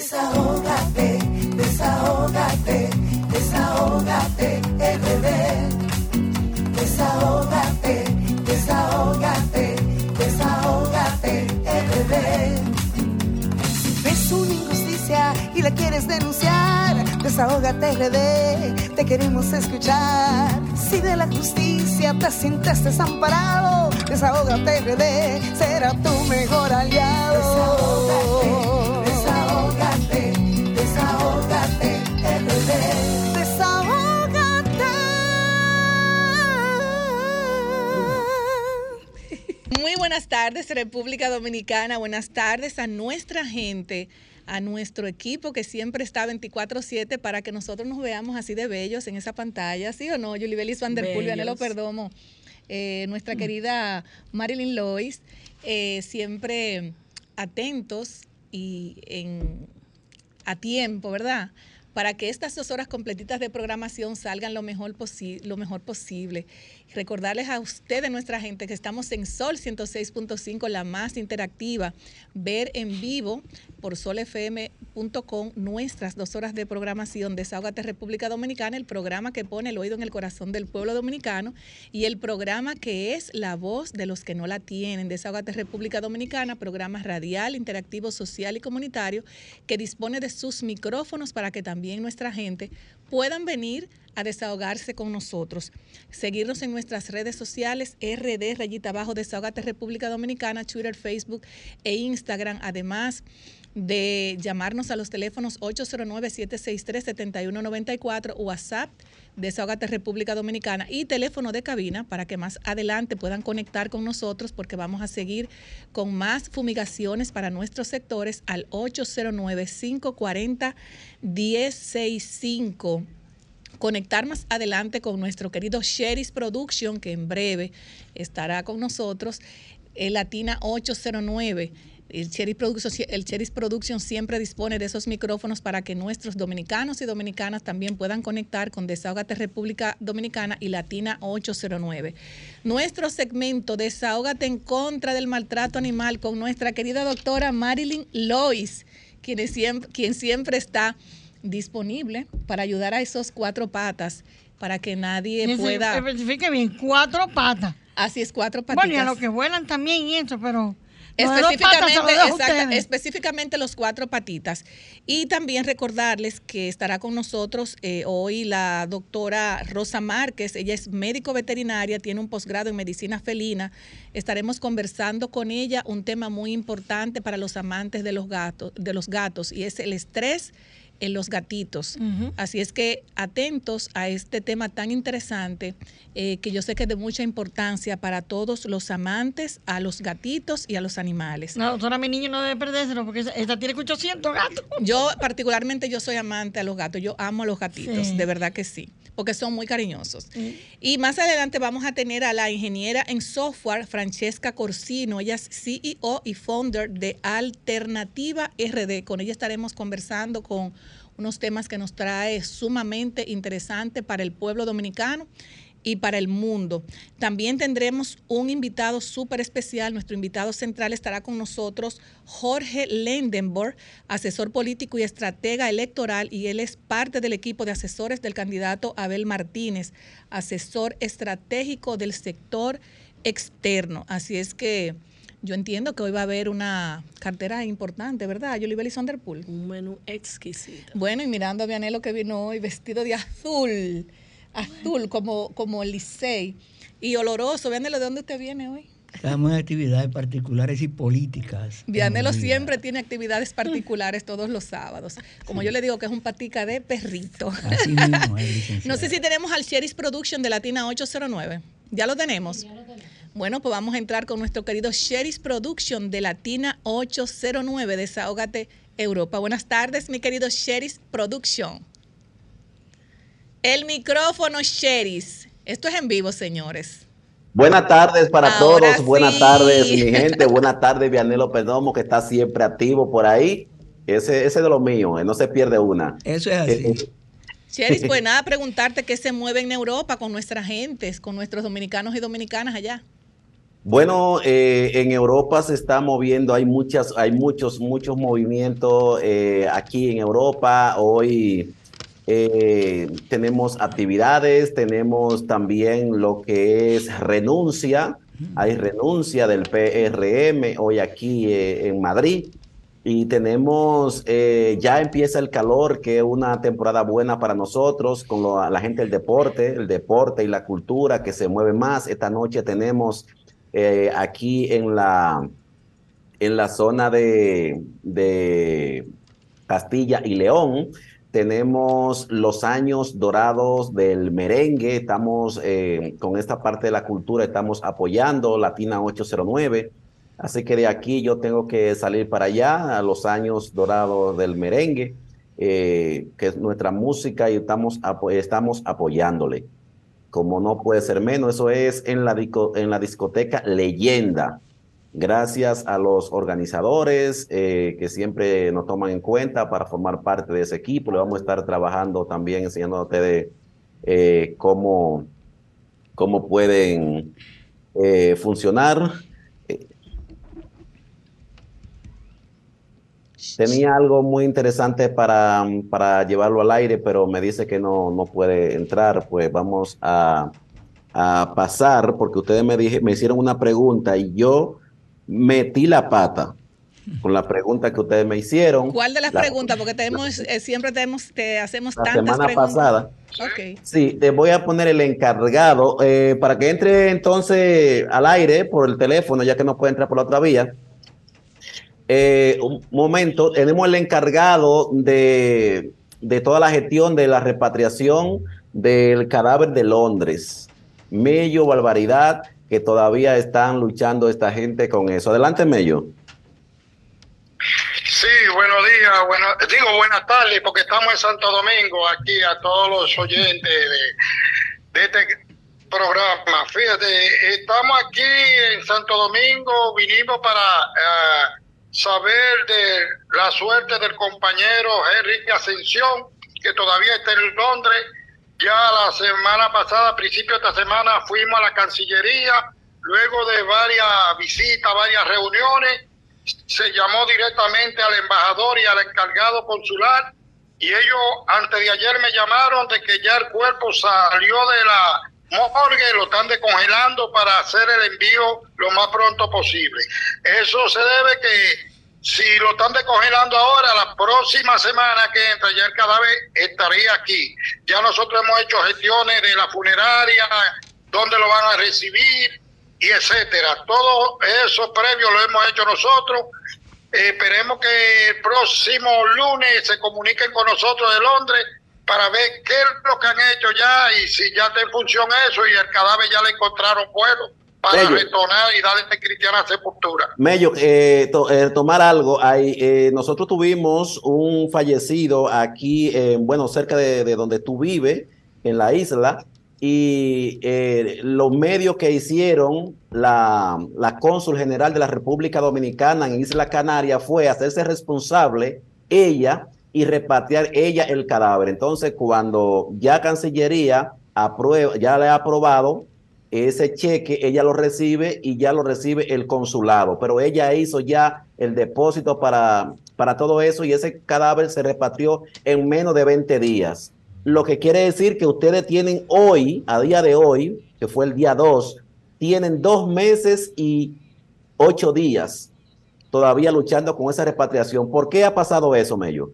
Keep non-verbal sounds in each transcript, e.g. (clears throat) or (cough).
Desahógate, desahógate, desahógate, RD. Desahógate, desahógate, desahógate, RD. Ves una injusticia y la quieres denunciar. Desahógate RD, te queremos escuchar. Si de la justicia te sientes desamparado, desahógate RD, será tu mejor aliado. Buenas tardes, República Dominicana. Buenas tardes a nuestra gente, a nuestro equipo que siempre está 24-7 para que nosotros nos veamos así de bellos en esa pantalla. ¿Sí o no? Yulibelis Van der Poel, Bellos. Perdomo, eh, nuestra querida Marilyn Lois, eh, siempre atentos y en, a tiempo, ¿verdad? Para que estas dos horas completitas de programación salgan lo mejor, posi- lo mejor posible. Recordarles a ustedes, nuestra gente, que estamos en Sol 106.5, la más interactiva. Ver en vivo por solfm.com nuestras dos horas de programación de Desahogate República Dominicana, el programa que pone el oído en el corazón del pueblo dominicano y el programa que es la voz de los que no la tienen. Desahogate República Dominicana, programa radial, interactivo, social y comunitario que dispone de sus micrófonos para que también nuestra gente puedan venir a desahogarse con nosotros. Seguirnos en nuestras redes sociales, RD, rayita abajo, Desahogate República Dominicana, Twitter, Facebook e Instagram. Además de llamarnos a los teléfonos 809-763-7194, WhatsApp, Desahogate República Dominicana y teléfono de cabina para que más adelante puedan conectar con nosotros porque vamos a seguir con más fumigaciones para nuestros sectores al 809-540-1065 conectar más adelante con nuestro querido Sheris Production, que en breve estará con nosotros, Latina 809. El Cheris, Production, siempre dispone de esos micrófonos para que nuestros dominicanos y dominicanas también puedan conectar con Desahógate República Dominicana y Latina 809. Nuestro segmento Desahógate en contra del maltrato animal con nuestra querida doctora Marilyn Lois, quien siempre está disponible para ayudar a esos cuatro patas para que nadie pueda. Especifique bien, cuatro patas. Así es, cuatro patitas. Bueno, y a los que vuelan también y eso, pero... patas Específicamente, lo dejo a exacta- ustedes. específicamente los cuatro patitas. Y también recordarles que estará con nosotros eh, hoy la doctora Rosa Márquez. Ella es médico veterinaria, tiene un posgrado en medicina felina. Estaremos conversando con ella un tema muy importante para los amantes de los gatos, de los gatos y es el estrés en los gatitos. Así es que atentos a este tema tan interesante eh, que yo sé que es de mucha importancia para todos los amantes a los gatitos y a los animales. No, doctora, mi niño no debe perdérselo porque esta tiene 800 gatos. Yo particularmente yo soy amante a los gatos, yo amo a los gatitos, Sí. de verdad que sí, porque son muy cariñosos. Y más adelante vamos a tener a la ingeniera en software Francesca Corsino, ella es CEO y founder de Alternativa RD. Con ella estaremos conversando con unos temas que nos trae sumamente interesante para el pueblo dominicano y para el mundo. También tendremos un invitado súper especial. Nuestro invitado central estará con nosotros, Jorge Lendenborg, asesor político y estratega electoral, y él es parte del equipo de asesores del candidato Abel Martínez, asesor estratégico del sector externo. Así es que yo entiendo que hoy va a haber una cartera importante, ¿verdad? Yolibeli Sonderpool. Un menú exquisito. Bueno, y mirando a Vianelo que vino hoy vestido de azul, azul como, como el Licey, y oloroso. Vianelo, ¿de dónde usted viene hoy? Estamos en actividades particulares y políticas. Vianelo siempre tiene actividades particulares todos los sábados. Como yo le digo que es un patica de perrito. Así mismo es. (laughs) No sé si tenemos al Sheris Production de Latina 809. ¿Ya lo tenemos? Bueno, pues vamos a entrar con nuestro querido Sheris Production de Latina 809. Desahógate Europa. Buenas tardes, mi querido Sheris Production. El micrófono Sheris. Esto es en vivo, señores. Buenas tardes para Ahora todos, buenas tardes mi (laughs) gente, buenas tardes Vianelo Perdomo que está siempre activo por ahí. Ese, ese de lo mío, eh, no se pierde una. Eso es así. Eh, eh, Sheris, pues (laughs) nada, preguntarte qué se mueve en Europa con nuestras gentes, con nuestros dominicanos y dominicanas allá. Bueno, eh, en Europa se está moviendo, hay muchas, hay muchos, muchos movimientos eh, aquí en Europa. Hoy eh, tenemos actividades, tenemos también lo que es renuncia. Hay renuncia del PRM hoy aquí eh, en Madrid. Y tenemos, ya empieza el calor, que es una temporada buena para nosotros, con la gente del deporte, el deporte y la cultura que se mueve más. Esta noche tenemos eh, aquí en la, en la zona de, Castilla y León. Tenemos los años dorados del merengue. Estamos eh, con esta parte de la cultura, estamos apoyando Latina 809. Así que de aquí yo tengo que salir para allá a los años dorados del merengue, eh, que es nuestra música y estamos, estamos apoyándole. Como no puede ser menos, eso es en la, en la discoteca Leyenda. Gracias a los organizadores eh, que siempre nos toman en cuenta para formar parte de ese equipo. Le vamos a estar trabajando también, ustedes eh, cómo, cómo pueden eh, funcionar. Eh, Tenía algo muy interesante para, para llevarlo al aire, pero me dice que no, no puede entrar. Pues vamos a, a pasar, porque ustedes me, dije, me hicieron una pregunta y yo metí la pata con la pregunta que ustedes me hicieron. ¿Cuál de las La- preguntas? Porque tenemos, eh, siempre tenemos, te hacemos La tantas semana preguntas. pasada. Ok. Sí, te voy a poner el encargado eh, para que entre entonces al aire por el teléfono, ya que no puede entrar por la otra vía. Eh, un momento, tenemos el encargado de, de toda la gestión de la repatriación del cadáver de Londres. Mello, barbaridad, que todavía están luchando esta gente con eso. Adelante, Mello. Sí, buenos días, bueno, digo buenas tardes porque estamos en Santo Domingo, aquí a todos los oyentes de, este programa. Fíjate, estamos aquí en Santo Domingo, vinimos para eh, saber de la suerte del compañero Henry Ascensión, que todavía está en Londres. Ya la semana pasada, a principio de esta semana, fuimos a la Cancillería, luego de varias visitas, varias reuniones se llamó directamente al embajador y al encargado consular y ellos antes de ayer me llamaron de que ya el cuerpo salió de la morgue, lo están descongelando para hacer el envío lo más pronto posible. Eso se debe que si lo están descongelando ahora, la próxima semana que entra ya el cadáver estaría aquí. Ya nosotros hemos hecho gestiones de la funeraria, dónde lo van a recibir, y etcétera. Todo eso previo lo hemos hecho nosotros. Esperemos que el próximo lunes se comuniquen con nosotros de Londres para ver qué es lo que han hecho ya y si ya está en función eso y el cadáver ya le encontraron vuelo para Bello. retornar y darle cristiana sepultura. Mello, eh, to- eh, tomar algo. Hay, eh, nosotros tuvimos un fallecido aquí, en, bueno, cerca de, de donde tú vives, en la isla, y eh, los medios que hicieron la, la cónsul general de la República Dominicana en Isla Canaria fue hacerse responsable ella y repatriar ella el cadáver. Entonces, cuando ya Cancillería aprueba, ya le ha aprobado ese cheque, ella lo recibe y ya lo recibe el consulado, pero ella hizo ya el depósito para, para todo eso y ese cadáver se repatrió en menos de 20 días. Lo que quiere decir que ustedes tienen hoy, a día de hoy, que fue el día 2, tienen dos meses y ocho días todavía luchando con esa repatriación. ¿Por qué ha pasado eso, Mello?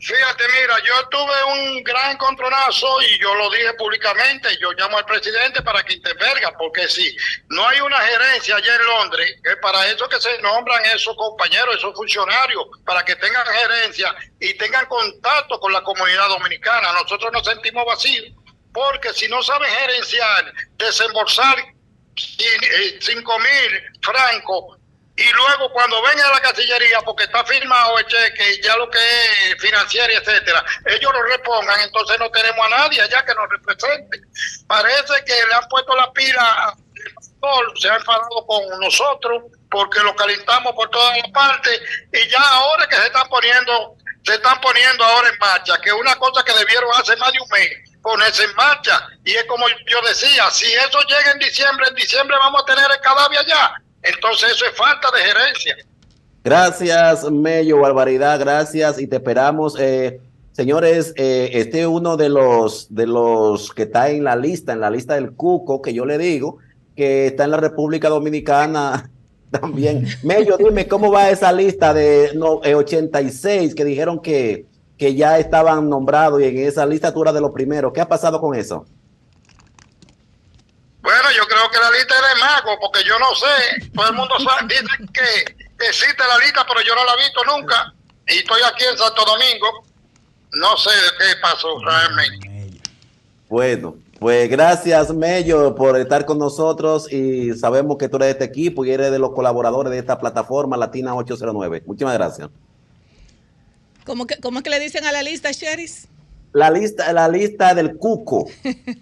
Fíjate, mira, yo tuve un gran encontronazo y yo lo dije públicamente, yo llamo al presidente para que intervenga, porque si no hay una gerencia allá en Londres, es para eso que se nombran esos compañeros, esos funcionarios, para que tengan gerencia y tengan contacto con la comunidad dominicana. Nosotros nos sentimos vacíos, porque si no saben gerenciar, desembolsar eh, cinco mil francos y luego cuando venga a la Cancillería, porque está firmado el cheque y ya lo que es financiero, etcétera, ellos lo repongan, entonces no tenemos a nadie allá que nos represente. Parece que le han puesto la pila, se ha enfadado con nosotros porque lo calentamos por todas las partes y ya ahora que se están poniendo, se están poniendo ahora en marcha, que una cosa que debieron hace más de un mes, ponerse en marcha. Y es como yo decía, si eso llega en diciembre, en diciembre vamos a tener el cadáver allá. Entonces eso es falta de gerencia. Gracias, Mello, barbaridad, gracias y te esperamos. Eh, señores, eh, este es uno de los, de los que está en la lista, en la lista del Cuco, que yo le digo, que está en la República Dominicana (laughs) también. Mello, dime, ¿cómo va esa lista de no, eh, 86 que dijeron que, que ya estaban nombrados y en esa lista tú eras de los primeros? ¿Qué ha pasado con eso? Bueno, yo creo que la lista es de mago, porque yo no sé. Todo el mundo sabe, dice que existe la lista, pero yo no la he visto nunca. Y estoy aquí en Santo Domingo. No sé qué pasó realmente. Bueno, pues gracias, Mello, por estar con nosotros y sabemos que tú eres de este equipo y eres de los colaboradores de esta plataforma Latina 809. Muchísimas gracias. ¿Cómo, que, ¿Cómo es que le dicen a la lista, Sheris? La lista, la lista del cuco.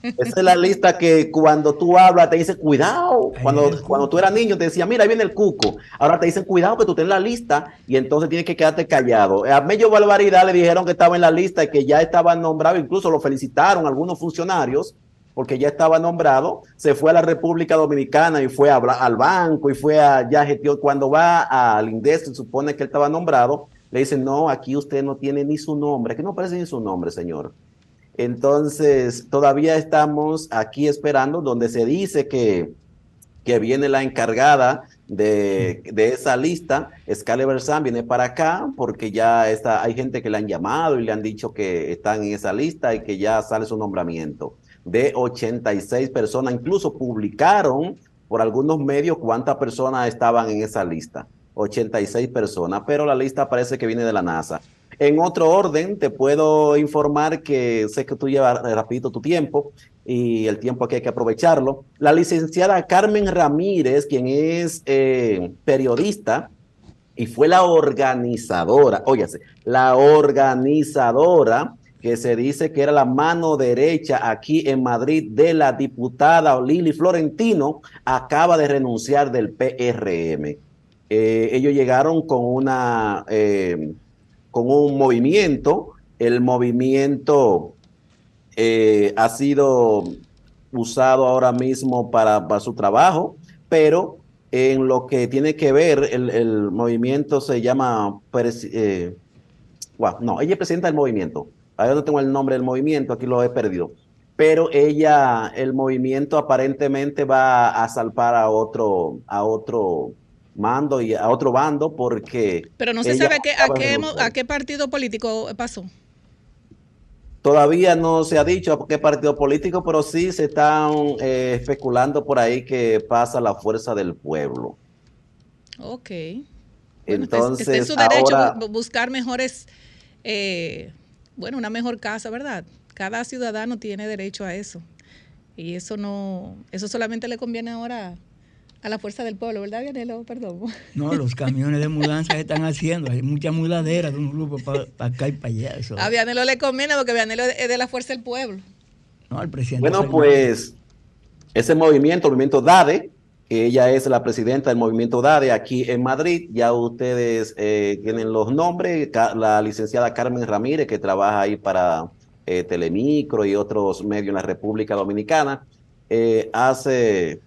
Esa es la lista que cuando tú hablas te dice cuidado. Cuando, cuando tú eras niño te decía, mira, ahí viene el cuco. Ahora te dicen cuidado que tú estás en la lista y entonces tienes que quedarte callado. A Mello Barbaridad le dijeron que estaba en la lista y que ya estaba nombrado, incluso lo felicitaron algunos funcionarios porque ya estaba nombrado, se fue a la República Dominicana y fue a, al banco y fue a ya gestión. Cuando va al INDES, se supone que él estaba nombrado, le dicen, no, aquí usted no tiene ni su nombre, que no aparece ni su nombre, señor. Entonces, todavía estamos aquí esperando, donde se dice que, que viene la encargada de, de esa lista. Excalibur Sam viene para acá porque ya está, hay gente que le han llamado y le han dicho que están en esa lista y que ya sale su nombramiento de 86 personas. Incluso publicaron por algunos medios cuántas personas estaban en esa lista. 86 personas, pero la lista parece que viene de la NASA. En otro orden, te puedo informar que sé que tú llevas rapidito tu tiempo y el tiempo aquí hay que aprovecharlo. La licenciada Carmen Ramírez, quien es eh, periodista y fue la organizadora, óyase, la organizadora que se dice que era la mano derecha aquí en Madrid de la diputada Lili Florentino, acaba de renunciar del PRM. Eh, ellos llegaron con una eh, con un movimiento. El movimiento eh, ha sido usado ahora mismo para, su trabajo, pero en lo que tiene que ver, el, el movimiento se llama. No, ella es presidenta del movimiento. Ahora no tengo el nombre del movimiento, aquí lo he perdido. Pero ella, el movimiento aparentemente va a salpar a otro, a otro mando y a otro bando porque... Pero no se sabe a qué, a, qué, a qué partido político pasó. Todavía no se ha dicho a qué partido político, pero sí se están eh, especulando por ahí que pasa la fuerza del pueblo. Ok. Entonces, bueno, está en su derecho ahora, buscar mejores, eh, bueno, una mejor casa, ¿verdad? Cada ciudadano tiene derecho a eso. Y eso no, eso solamente le conviene ahora a la fuerza del pueblo, ¿verdad, Vianelo? Perdón. No, los camiones de mudanza se están haciendo. Hay mucha mudadera de un grupo para pa acá y para allá. Eso. A Vianelo le conviene porque Vianelo es de la fuerza del pueblo. No, al presidente. Bueno, pues ese movimiento, el movimiento DADE, que ella es la presidenta del movimiento DADE aquí en Madrid, ya ustedes eh, tienen los nombres, la licenciada Carmen Ramírez, que trabaja ahí para eh, Telemicro y otros medios en la República Dominicana, eh, hace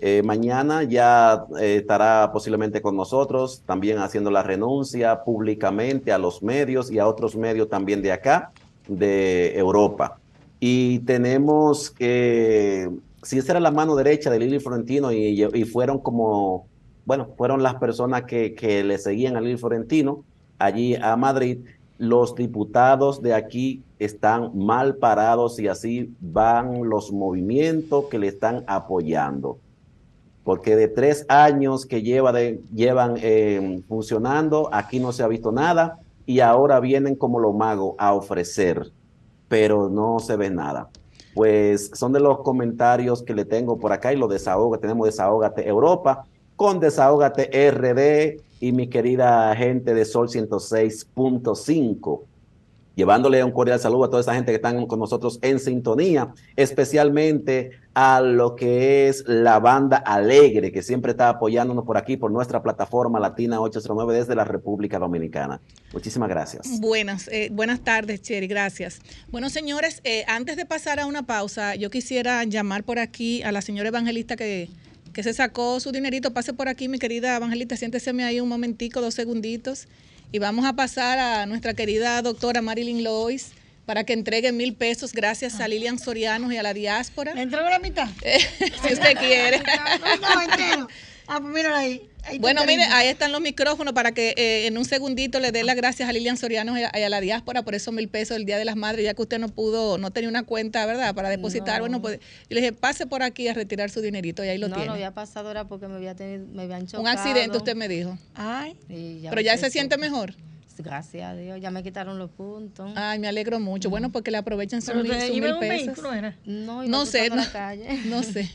eh, mañana ya eh, estará posiblemente con nosotros, también haciendo la renuncia públicamente a los medios y a otros medios también de acá, de Europa. Y tenemos que, si esa era la mano derecha de Lili Florentino y, fueron como, bueno, fueron las personas que, que le seguían a Lili Florentino allí a Madrid, los diputados de aquí están mal parados y así van los movimientos que le están apoyando porque de tres años que lleva de, llevan eh, funcionando, aquí no se ha visto nada y ahora vienen como los magos a ofrecer, pero no se ve nada. Pues son de los comentarios que le tengo por acá y lo desahoga. Tenemos Desahógate Europa con Desahógate RD y mi querida gente de Sol 106.5. llevándole un cordial saludo a toda esa gente que están con nosotros en sintonía, especialmente a lo que es la banda Alegre, que siempre está apoyándonos por aquí, por nuestra plataforma Latina 809 desde la República Dominicana. Muchísimas gracias. Buenas, eh, buenas tardes, Cheri, gracias. Bueno, señores, eh, antes de pasar a una pausa, yo quisiera llamar por aquí a la señora evangelista que, que se sacó su dinerito. Pase por aquí, mi querida evangelista, siénteseme ahí un momentico, dos segunditos. Y vamos a pasar a nuestra querida doctora Marilyn Lois para que entregue mil pesos gracias a Lilian Soriano y a la diáspora. ¿Le entrego la mitad? (laughs) si usted quiere. No, (laughs) no, entero. Ah, pues míralo ahí. Bueno, el mire, ahí están los micrófonos para que eh, en un segundito le dé las gracias a Lilian Soriano y a, y a la diáspora por esos mil pesos del Día de las Madres, ya que usted no pudo, no tenía una cuenta, ¿verdad? Para depositar. Bueno, pues yo le dije, pase por aquí a retirar su dinerito y ahí lo no, tiene. no había pasado era porque me, había tenido, me habían chocado. un accidente, usted me dijo. Ay, Pero ya se siente mejor. Gracias a Dios, ya me quitaron los puntos. Ay, me alegro mucho. Bueno, porque le aprovechen sus mil, sus pesos. vehículo, ¿era? No, No sé, no, la calle. (laughs) no sé.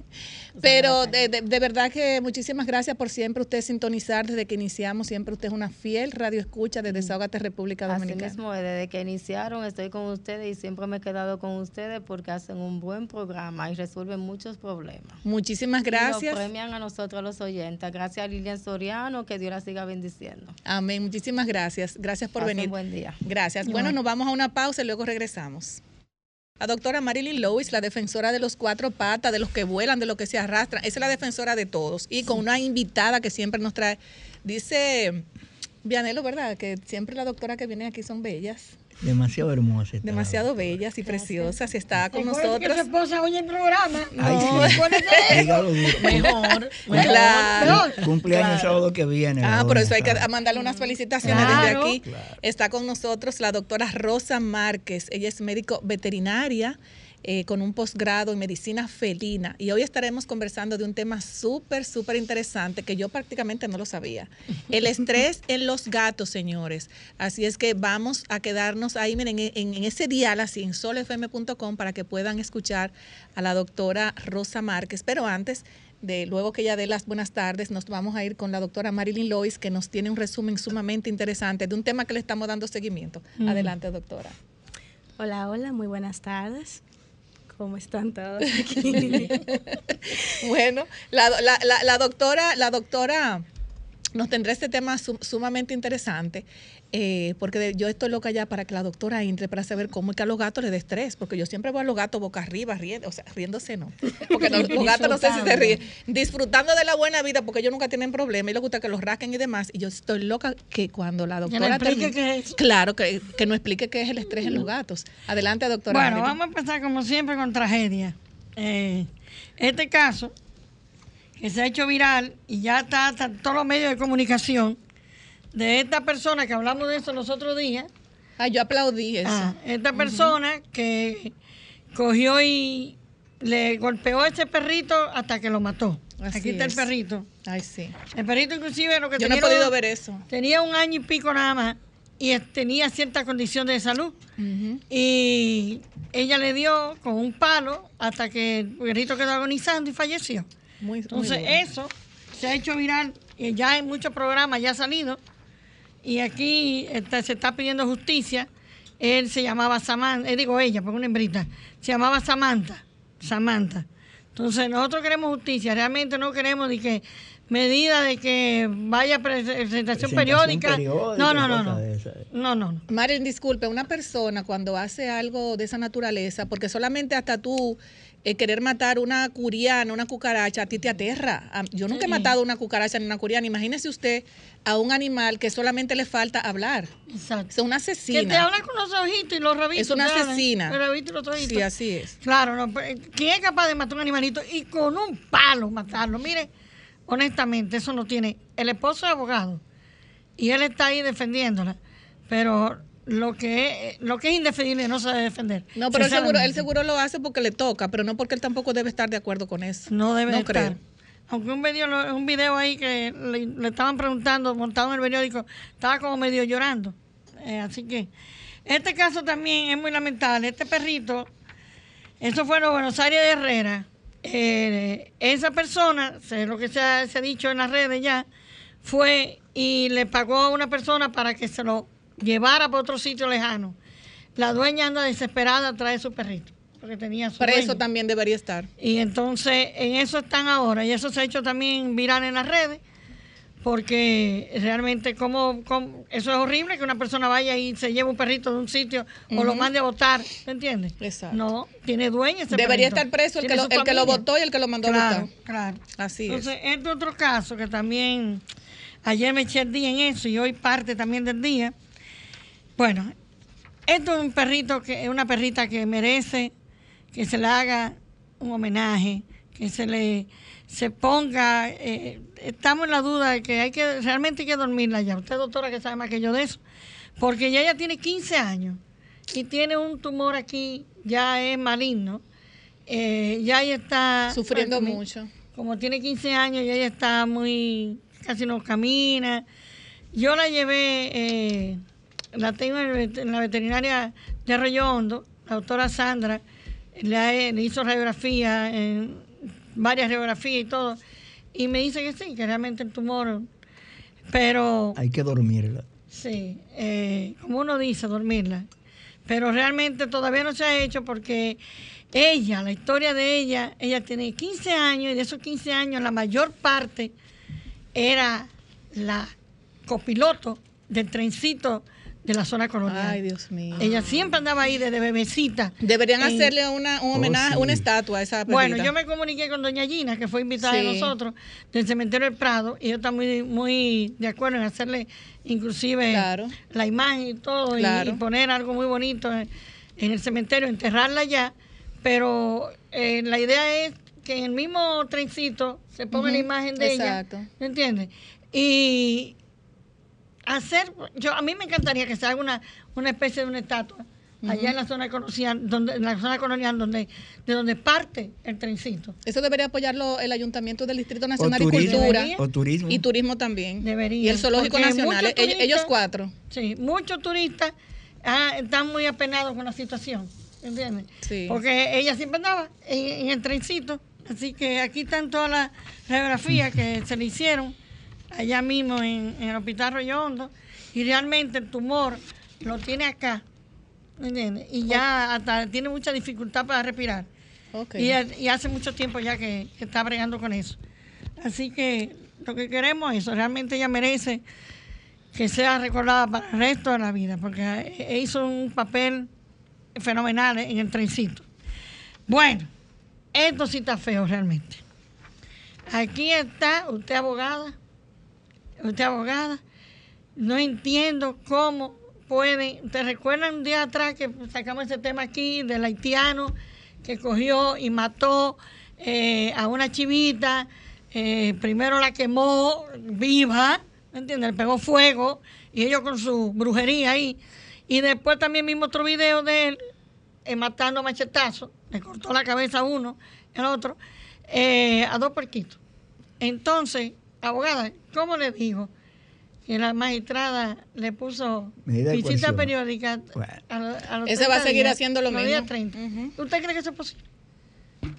Pero de, de- de verdad que muchísimas gracias por siempre usted sintonizar desde que iniciamos. Siempre usted es una fiel radio escucha de Desahogate República Así Dominicana. mismo, es, desde que iniciaron estoy con ustedes y siempre me he quedado con ustedes porque hacen un buen programa y resuelven muchos problemas. Muchísimas Y gracias. nos premian a nosotros los oyentes. Gracias a Lilian Soriano, que Dios la siga bendiciendo. Amén. Muchísimas gracias. Gracias por Pasen venir. buen día. Gracias. Bueno, nos vamos a una pausa y luego regresamos. La doctora Marilyn Lewis, la defensora de los cuatro patas, de los que vuelan, de los que se arrastran, es la defensora de todos. Y con una invitada que siempre nos trae, dice Vianelo, ¿verdad? Que siempre la doctora que viene aquí son bellas, Demasiado hermosa. está. demasiado bellas y preciosas y está con Recuerde que su nosotros. esposa oye el programa. Ay, no, sí. (laughs) Dígalo duro. Mejor, mejor. Claro. Cumpleaños sábado que viene. Ah, por eso hay que mandarle unas felicitaciones Claro. desde aquí. Claro. Está con nosotros la doctora Rosa Márquez. Ella es médico veterinaria eh, con un posgrado en medicina felina. Y hoy estaremos conversando de un tema súper, súper interesante que yo prácticamente no lo sabía. El estrés en los gatos, señores. Así es que vamos a quedarnos ahí, miren, en, en ese dial, así en solfm.com, para que puedan escuchar a la doctora Rosa Márquez. Pero antes de luego que ella dé las buenas tardes, nos vamos a ir con la doctora Marilyn Lois, que nos tiene un resumen sumamente interesante de un tema que le estamos dando seguimiento. Adelante, doctora. Hola, hola, muy buenas tardes. ¿Cómo están todos (laughs) aquí? Bueno, la, la- la- la doctora, la doctora nos tendrá este tema sum- sumamente interesante, eh, porque de- yo estoy loca ya para que la doctora entre para saber cómo es que a los gatos les da estrés, porque yo siempre veo a los gatos boca arriba, riendo, o sea, riéndose no, (laughs) porque los gatos no sé si se ríen, disfrutando de la buena vida, porque ellos nunca tienen problema y les gusta que los rasquen y demás, y yo estoy loca que cuando la doctora termine- es claro, que, que nos explique qué es el estrés en los gatos. Adelante, doctora. Bueno, vamos a empezar como siempre con tragedia. Eh, este caso, que se ha hecho viral y ya está, en todos los medios de comunicación, de esta persona que hablamos de eso los otros días, Ah, yo aplaudí eso. ah, esta persona que cogió y le golpeó a ese perrito hasta que lo mató. Así Aquí está es. el perrito. Ay, sí. El perrito inclusive lo que Yo no he podido ver eso. Tenía un año y pico nada más y tenía cierta condición de salud. Y ella le dio con un palo hasta que el perrito quedó agonizando y falleció. Muy, Entonces eso se ha hecho viral y ya en muchos programas ya ha salido. Y aquí está- se está pidiendo justicia. Él se llamaba Samantha, eh, digo ella, porque una hembrita, se llamaba Samantha. Samantha. Entonces nosotros queremos justicia, realmente no queremos de que medida de que vaya pre- presentación, Presentación periódica. periódica, No, no, no, no. No, no, no. Marilyn, disculpe, una persona cuando hace algo de esa naturaleza, porque solamente hasta tú eh, querer matar una curiana, una cucaracha, a ti te aterra. Yo nunca he matado una cucaracha ni una curiana. Imagínese usted a un animal que solamente le falta hablar. Exacto. Es una Que te asesina. habla con los ojitos y los rabitos. Es una asesina. Los rabitos y los ojitos. Sí, así es. Claro, no, pues, ¿quién es capaz de matar un animalito y con un palo matarlo? Mire, honestamente, eso no tiene. El esposo es abogado y él está ahí defendiéndola, pero lo que es, lo que es indefendible no se debe defender. No, pero él seguro, él seguro lo hace porque le toca, pero no porque él tampoco debe estar de acuerdo con eso. No debe no creo. estar. Aunque un video, un video ahí que le, le estaban preguntando, montado en el periódico, estaba como medio llorando. Eh, así que este caso también es muy lamentable. Este perrito, eso fue en Buenos Aires de Herrera. Eh, esa persona, sé lo que se ha, se ha dicho en las redes ya, fue y le pagó a una persona para que se lo llevara para otro sitio lejano. la dueña anda desesperada atrás de su perrito, porque tenía su Preso dueño. también debería estar. Y entonces en eso están ahora, y eso se ha hecho también viral en las redes, porque realmente como, como- eso es horrible que una persona vaya y se lleve un perrito de un sitio o lo mande a votar, ¿te entiendes? Exacto. No, tiene dueño ese Debería perrito. estar preso el que, lo, el que lo votó y el que lo mandó a votar. claro. Así es. Entonces, este otro caso que también ayer me eché el día en eso y hoy parte también del día. Bueno, esto es un perrito que es una perrita que merece que se le haga un homenaje, que se le se ponga. eh, estamos en la duda de que hay que realmente hay que dormirla ya. Usted doctora que sabe más que yo de eso, porque ya ella tiene 15 años y tiene un tumor aquí, ya es maligno. Eh, ya ella está Sufriendo como- mucho. Como tiene 15 años, ya ella está muy, casi no camina. Yo la llevé, eh, la tengo en, la veterinaria de Arroyo Hondo, la doctora Sandra, le, hizo radiografía, en varias radiografías y todo, y me dice que sí, que realmente el tumor, pero Hay que dormirla. Sí, eh, como uno dice, dormirla. Pero realmente todavía no se ha hecho porque ella, la historia de ella, ella tiene 15 años y de esos 15 años la mayor parte era la copiloto del trencito de la zona colonial. Ay, Dios mío. Ella siempre andaba ahí desde bebecita. Deberían En- hacerle una, un homenaje, sí. una estatua a esa perrita. bueno, yo me comuniqué con doña Gina, que fue invitada de Sí. nosotros, del cementerio del Prado, y ella está muy, muy de acuerdo en hacerle inclusive Claro. la imagen y todo, y- Claro. y, poner algo muy bonito en, en el cementerio, enterrarla allá, pero eh, la idea es que en el mismo trencito se ponga la imagen de exacto. ella, ¿me entiendes? Y hacer, yo a mí me encantaría que se haga una, una especie de una estatua allá en la zona colonial, donde, en la zona colonial donde, de donde parte el trencito. Eso debería apoyarlo el Ayuntamiento del Distrito Nacional y turismo. Cultura. Debería. O turismo. Y turismo también. Debería. Y el Zoológico Porque Nacional. muchos Ellos, cuatro. Sí, muchos turistas ah, están muy apenados con la situación, ¿entiendes? Sí. Porque ella siempre andaba en, en el trencito, así que aquí están todas las radiografías que se le hicieron allá mismo en, en el Hospital Rollo Hondo, y realmente el tumor lo tiene acá, ¿me entiendes? Y ya hasta tiene mucha dificultad para respirar. Y, y hace mucho tiempo ya que, está bregando con eso. Así que lo que queremos es eso, realmente ella merece que sea recordada para el resto de la vida, porque eh, hizo un papel fenomenal en el trencito. Bueno, esto sí está feo realmente. Aquí está, usted abogada, usted abogada, no entiendo cómo pueden, ¿te recuerdan un día atrás que sacamos ese tema aquí del haitiano que cogió y mató eh, a una chivita, eh, primero la quemó viva, ¿me entiendes? Le pegó fuego y ellos con su brujería ahí. Y después también vimos otro video de él eh, matando a machetazos, le cortó la cabeza a uno, el otro, a dos puerquitos. Entonces, abogada, ¿cómo le digo? Que la magistrada le puso visita periódica Bueno. a, a los Ese va a 30 seguir días, haciendo lo mismo. días 30. Ujú. ¿Usted cree que eso es posible?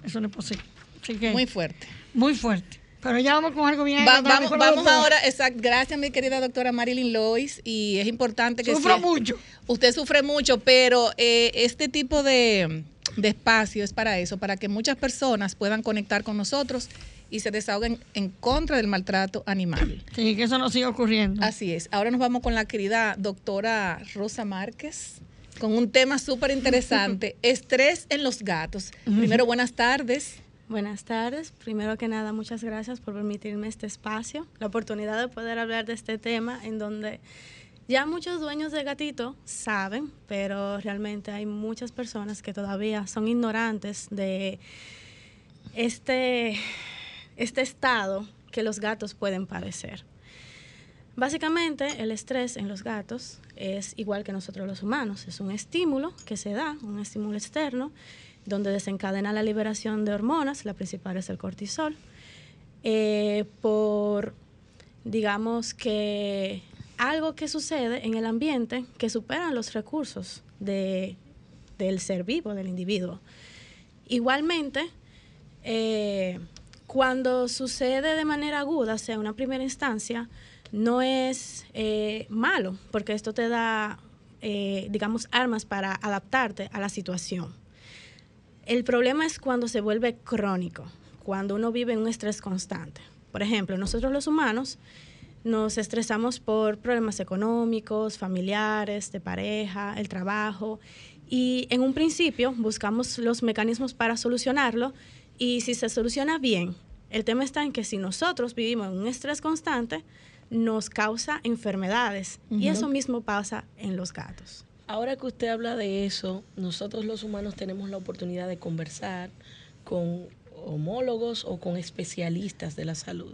Eso no es posible. Así que, Muy fuerte. muy fuerte. Pero ya vamos con algo bien Va- vamos ahora, exacto. Gracias, mi querida doctora Marilyn Lois. Y es importante que Sufro mucho. Usted sufre mucho, pero eh, este tipo de, de espacio es para eso, para que muchas personas puedan conectar con nosotros y se desahoguen en contra del maltrato animal. (clears throat) Sí, que eso no siga ocurriendo. Así es. Ahora nos vamos con la querida doctora Rosa Márquez con un tema súper interesante, (laughs) estrés en los gatos. Primero, buenas tardes. Buenas tardes. Primero que nada, muchas gracias por permitirme este espacio, la oportunidad de poder hablar de este tema en donde ya muchos dueños de gatito saben, pero realmente hay muchas personas que todavía son ignorantes de este, este estado que los gatos pueden padecer. Básicamente, el estrés en los gatos es igual que nosotros los humanos. Es un estímulo que se da, un estímulo externo, donde desencadena la liberación de hormonas, la principal es el cortisol, eh, por, digamos que, algo que sucede en el ambiente que superan los recursos de- del ser vivo, del individuo. Igualmente, eh, cuando sucede de manera aguda, o sea, una primera instancia, no es eh, malo, porque esto te da eh, digamos, armas para adaptarte a la situación. El problema es cuando se vuelve crónico, cuando uno vive en un estrés constante. Por ejemplo, nosotros los humanos nos estresamos por problemas económicos, familiares, de pareja, el trabajo, y en un principio buscamos los mecanismos para solucionarlo y si se soluciona bien, el tema está en que si nosotros vivimos en un estrés constante, nos causa enfermedades y eso mismo pasa en los gatos. Ahora que usted habla de eso, nosotros los humanos tenemos la oportunidad de conversar con homólogos o con especialistas de la salud.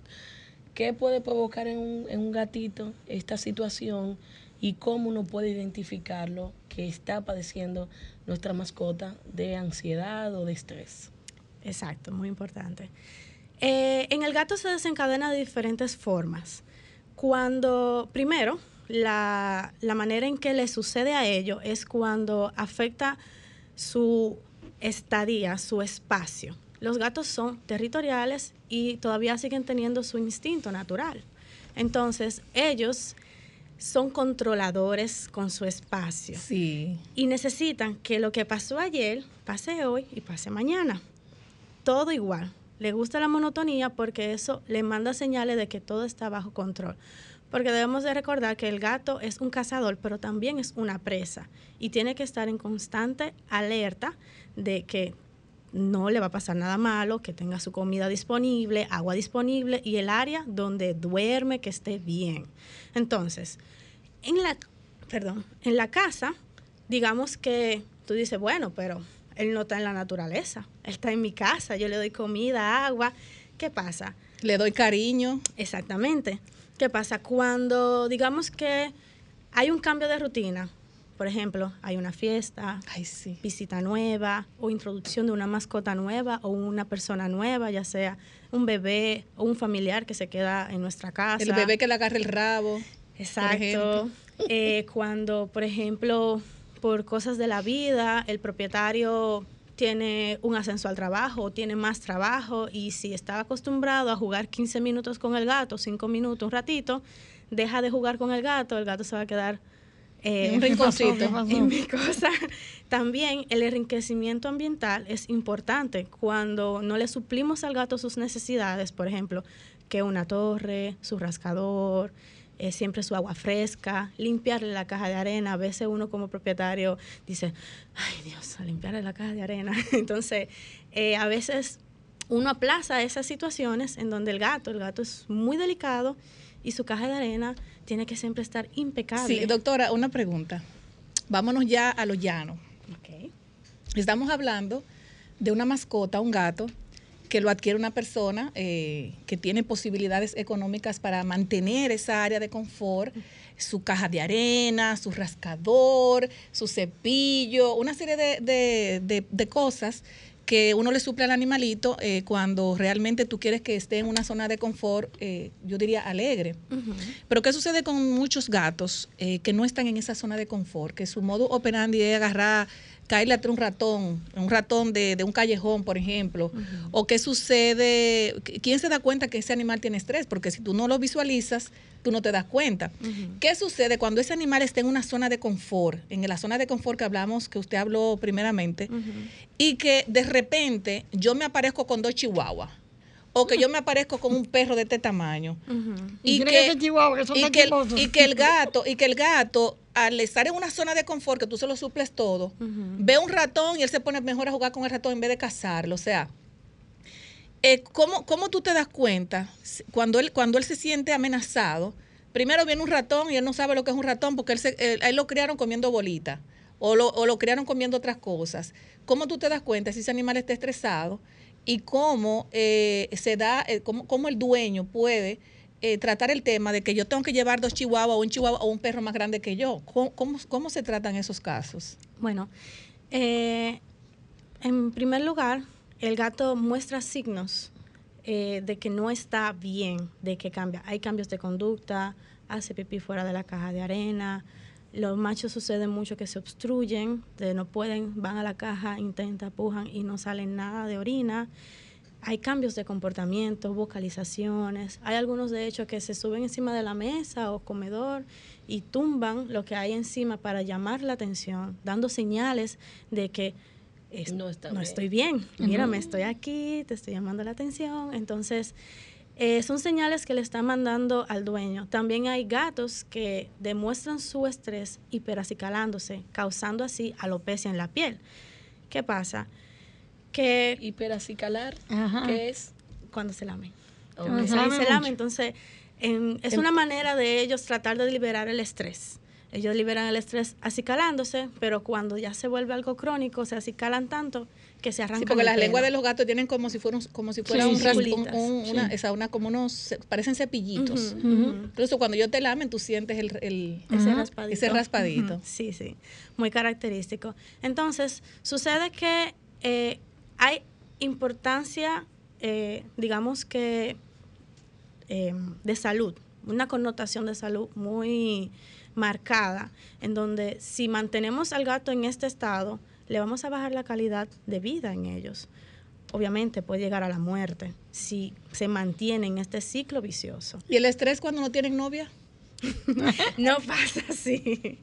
¿Qué puede provocar en un, en un gatito esta situación y cómo uno puede identificarlo que está padeciendo nuestra mascota de ansiedad o de estrés? Exacto, muy importante. Eh, en el gato se desencadena de diferentes formas. Cuando, primero, la, la manera en que le sucede a ello es cuando afecta su estadía, su espacio. Los gatos son territoriales y todavía siguen teniendo su instinto natural. Entonces, ellos son controladores con su espacio. Sí. Y necesitan que lo que pasó ayer pase hoy y pase mañana. Todo igual. Le gusta la monotonía porque eso le manda señales de que todo está bajo control. Porque debemos de recordar que el gato es un cazador, pero también es una presa y tiene que estar en constante alerta de que no le va a pasar nada malo, que tenga su comida disponible, agua disponible y el área donde duerme que esté bien. Entonces, en la, perdón, en la casa, digamos que tú dices, bueno, pero él no está en la naturaleza, él está en mi casa, yo le doy comida, agua. ¿Qué pasa? Le doy cariño. Exactamente. ¿Qué pasa? Cuando digamos que hay un cambio de rutina, por ejemplo, hay una fiesta, Ay, sí. visita nueva o introducción de una mascota nueva o una persona nueva, ya sea un bebé o un familiar que se queda en nuestra casa. El bebé que le agarre el rabo. Exacto. Eh, cuando, por ejemplo, por cosas de la vida, el propietario tiene un ascenso al trabajo o tiene más trabajo y si estaba acostumbrado a jugar 15 minutos con el gato, 5 minutos, un ratito, deja de jugar con el gato, el gato se va a quedar eh, un en mi cosa. (laughs) También el enriquecimiento ambiental es importante cuando no le suplimos al gato sus necesidades, por ejemplo, que una torre, su rascador, eh, siempre su agua fresca, limpiarle la caja de arena. A veces uno como propietario dice, ay Dios, a limpiarle la caja de arena. (laughs) Entonces, eh, a veces uno aplaza esas situaciones en donde el gato, el gato es muy delicado y su caja de arena tiene que siempre estar impecable. Sí, doctora, una pregunta. Vámonos ya a lo llano. Estamos hablando de una mascota, un gato, que lo adquiere una persona eh, que tiene posibilidades económicas para mantener esa área de confort, su caja de arena, su rascador, su cepillo, una serie de, de- de- de cosas que uno le suple al animalito eh, cuando realmente tú quieres que esté en una zona de confort, eh, yo diría alegre. Pero ¿qué sucede con muchos gatos eh, que no están en esa zona de confort? Que su modo operandi es agarrar, caerle atrás un ratón, un ratón de, de un callejón, por ejemplo. O qué sucede, ¿quién se da cuenta que ese animal tiene estrés? Porque si tú no lo visualizas, tú no te das cuenta. ¿Qué sucede cuando ese animal está en una zona de confort, en la zona de confort que hablamos, que usted habló primeramente, y que de repente yo me aparezco con dos chihuahuas? O que yo me aparezco con un perro de este tamaño Y que ser chihuahua, que son y que, y que el gato, y que el gato, al estar en una zona de confort, que tú se lo suples todo, ve un ratón y él se pone mejor a jugar con el ratón en vez de cazarlo. O sea, eh, ¿cómo, cómo tú te das cuenta cuando él, cuando él se siente amenazado? Primero viene un ratón y él no sabe lo que es un ratón porque él, se, él- él lo criaron comiendo bolitas o lo, o lo criaron comiendo otras cosas. ¿Cómo tú te das cuenta si ese animal está estresado y cómo eh, se da, eh, cómo, cómo el dueño puede eh, tratar el tema de que yo tengo que llevar dos chihuahuas o un chihuahua o un perro más grande que yo? ¿Cómo, cómo, cómo se tratan esos casos? Bueno, eh, en primer lugar, el gato muestra signos eh, de que no está bien, de que cambia. Hay cambios de conducta, hace pipí fuera de la caja de arena. Los machos sucede mucho que se obstruyen, de no pueden, van a la caja, intentan, pujan y no sale nada de orina. hay cambios de comportamiento, vocalizaciones. Hay algunos, de hecho, que se suben encima de la mesa o comedor y tumban lo que hay encima para llamar la atención, dando señales de que es- No está no bien. estoy bien. Mírame, estoy aquí, te estoy llamando la atención. Entonces, eh, son señales que le están mandando al dueño. También hay gatos que demuestran su estrés hiperacicalándose, causando así alopecia en la piel. ¿Qué pasa? Que Hiperacicalar, Ajá. que es cuando se lamen. Ok. Cuando Se se lame se lame, mucho. entonces en- es En- una manera de ellos tratar de liberar el estrés. Ellos liberan el estrés acicalándose, pero cuando ya se vuelve algo crónico, se acicalan tanto que se arrancan Sí, porque las pelo. lenguas de los gatos tienen como si fuera un- como si fuera Sí, un, sí. un- una, esa, una como unos parecen cepillitos. Incluso cuando yo te lamen, tú sientes el, el- Ese raspadito. ese raspadito. Ujú, Sí, sí, muy característico. Entonces, sucede que eh, hay importancia, eh, digamos que, eh, de salud, una connotación de salud muy marcada, en donde si mantenemos al gato en este estado, le vamos a bajar la calidad de vida en ellos. Obviamente puede llegar a la muerte si se mantiene en este ciclo vicioso. ¿Y el estrés cuando no tienen novia? (laughs) No pasa así.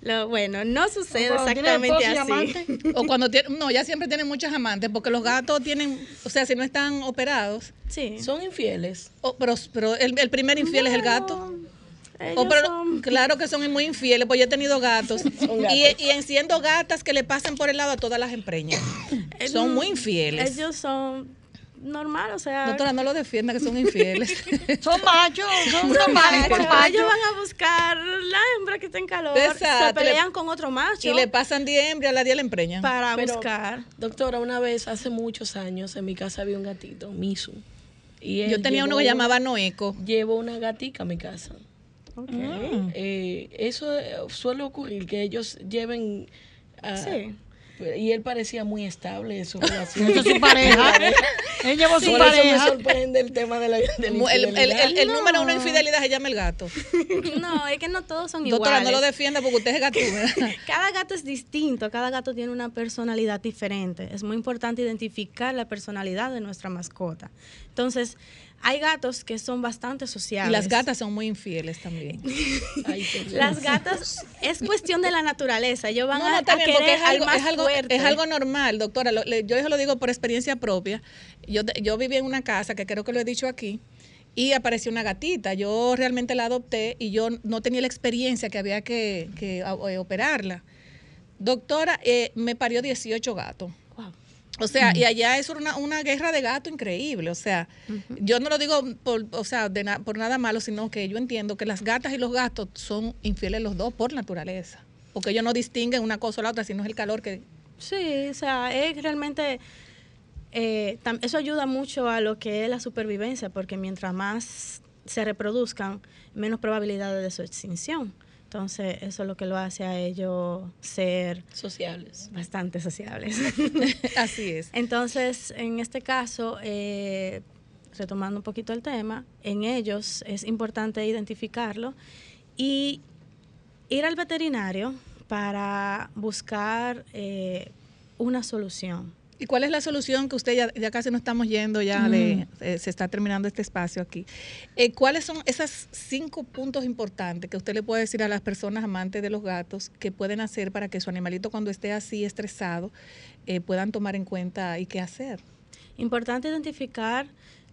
Lo bueno, no sucede tiene exactamente así. O cuando tienen, no, ya siempre tienen muchas amantes, porque los gatos tienen, o sea, si no están operados, Sí. son infieles. o- pero, pero el, el primer infiel es el gato. O pero, (laughs) claro que son muy infieles, pues yo he tenido (laughs) gatos. Y, y en siendo gatas que le pasan por el lado a todas las empreñas. (coughs) Son muy infieles. Ellos son normal, o sea. Doctora, no lo defienda que son infieles. (laughs) Son machos, son unos machos, ellos, van a buscar la hembra que está en calor. Exacto, Se pelean le- con otro macho y le pasan diembre a la día la empreña. para Pero, buscar. Doctora, una vez, hace muchos años, en mi casa había un gatito, Misu. Y Yo tenía uno que llamaba Noeco. Llevo una gatica a mi casa. Eh, eso eh, suele ocurrir, que ellos lleven... a- Sí. Y él parecía muy estable en su (laughs) relación. Esa es su pareja. (laughs) Él llevó su Por eso me pareja. sorprende el tema de la, de la El, el- el- el- el No. número uno de infidelidad se llama el gato. (laughs) No, es que no todos son Doctora, iguales. no lo defienda porque usted es gato. ¿verdad? Cada gato es distinto, cada gato tiene una personalidad diferente. Es muy importante identificar la personalidad de nuestra mascota. Entonces, hay gatos que son bastante Y sociables. las gatas son muy infieles también. (laughs) Ay. Las gatas es cuestión de la naturaleza. Ellos van No, a, no, a querer es algo, al más es, algo, fuerte. es algo normal, doctora. Lo- le- yo eso lo digo por experiencia propia. Yo, yo viví en una casa, que creo que lo he dicho aquí, y apareció una gatita. Yo realmente la adopté y yo no tenía la experiencia que había que, que, eh, operarla. Doctora, eh, me parió 18 gatos. O sea, y allá es una, una guerra de gato increíble. O sea, yo no lo digo por, o sea, de na- por nada malo, sino que yo entiendo que las gatas y los gatos son infieles los dos por naturaleza. Porque ellos no distinguen una cosa o la otra, sino es el calor que... Sí, o sea, es realmente... eh, tam- eso ayuda mucho a lo que es la supervivencia, porque mientras más se reproduzcan, menos probabilidades de su extinción. Entonces, eso es lo que lo hace a ellos ser Sociables. bastante sociables. (laughs) Así es. Entonces, en este caso, eh, retomando un poquito el tema, en ellos es importante identificarlo y ir al veterinario para buscar eh, una solución. ¿Y cuál es la solución que usted ya, ya casi no estamos yendo, ya de, eh, se está terminando este espacio aquí? Eh, ¿Cuáles son esos cinco puntos importantes que usted le puede decir a las personas amantes de los gatos que pueden hacer para que su animalito cuando esté así estresado eh, puedan tomar en cuenta y qué hacer? Importante identificar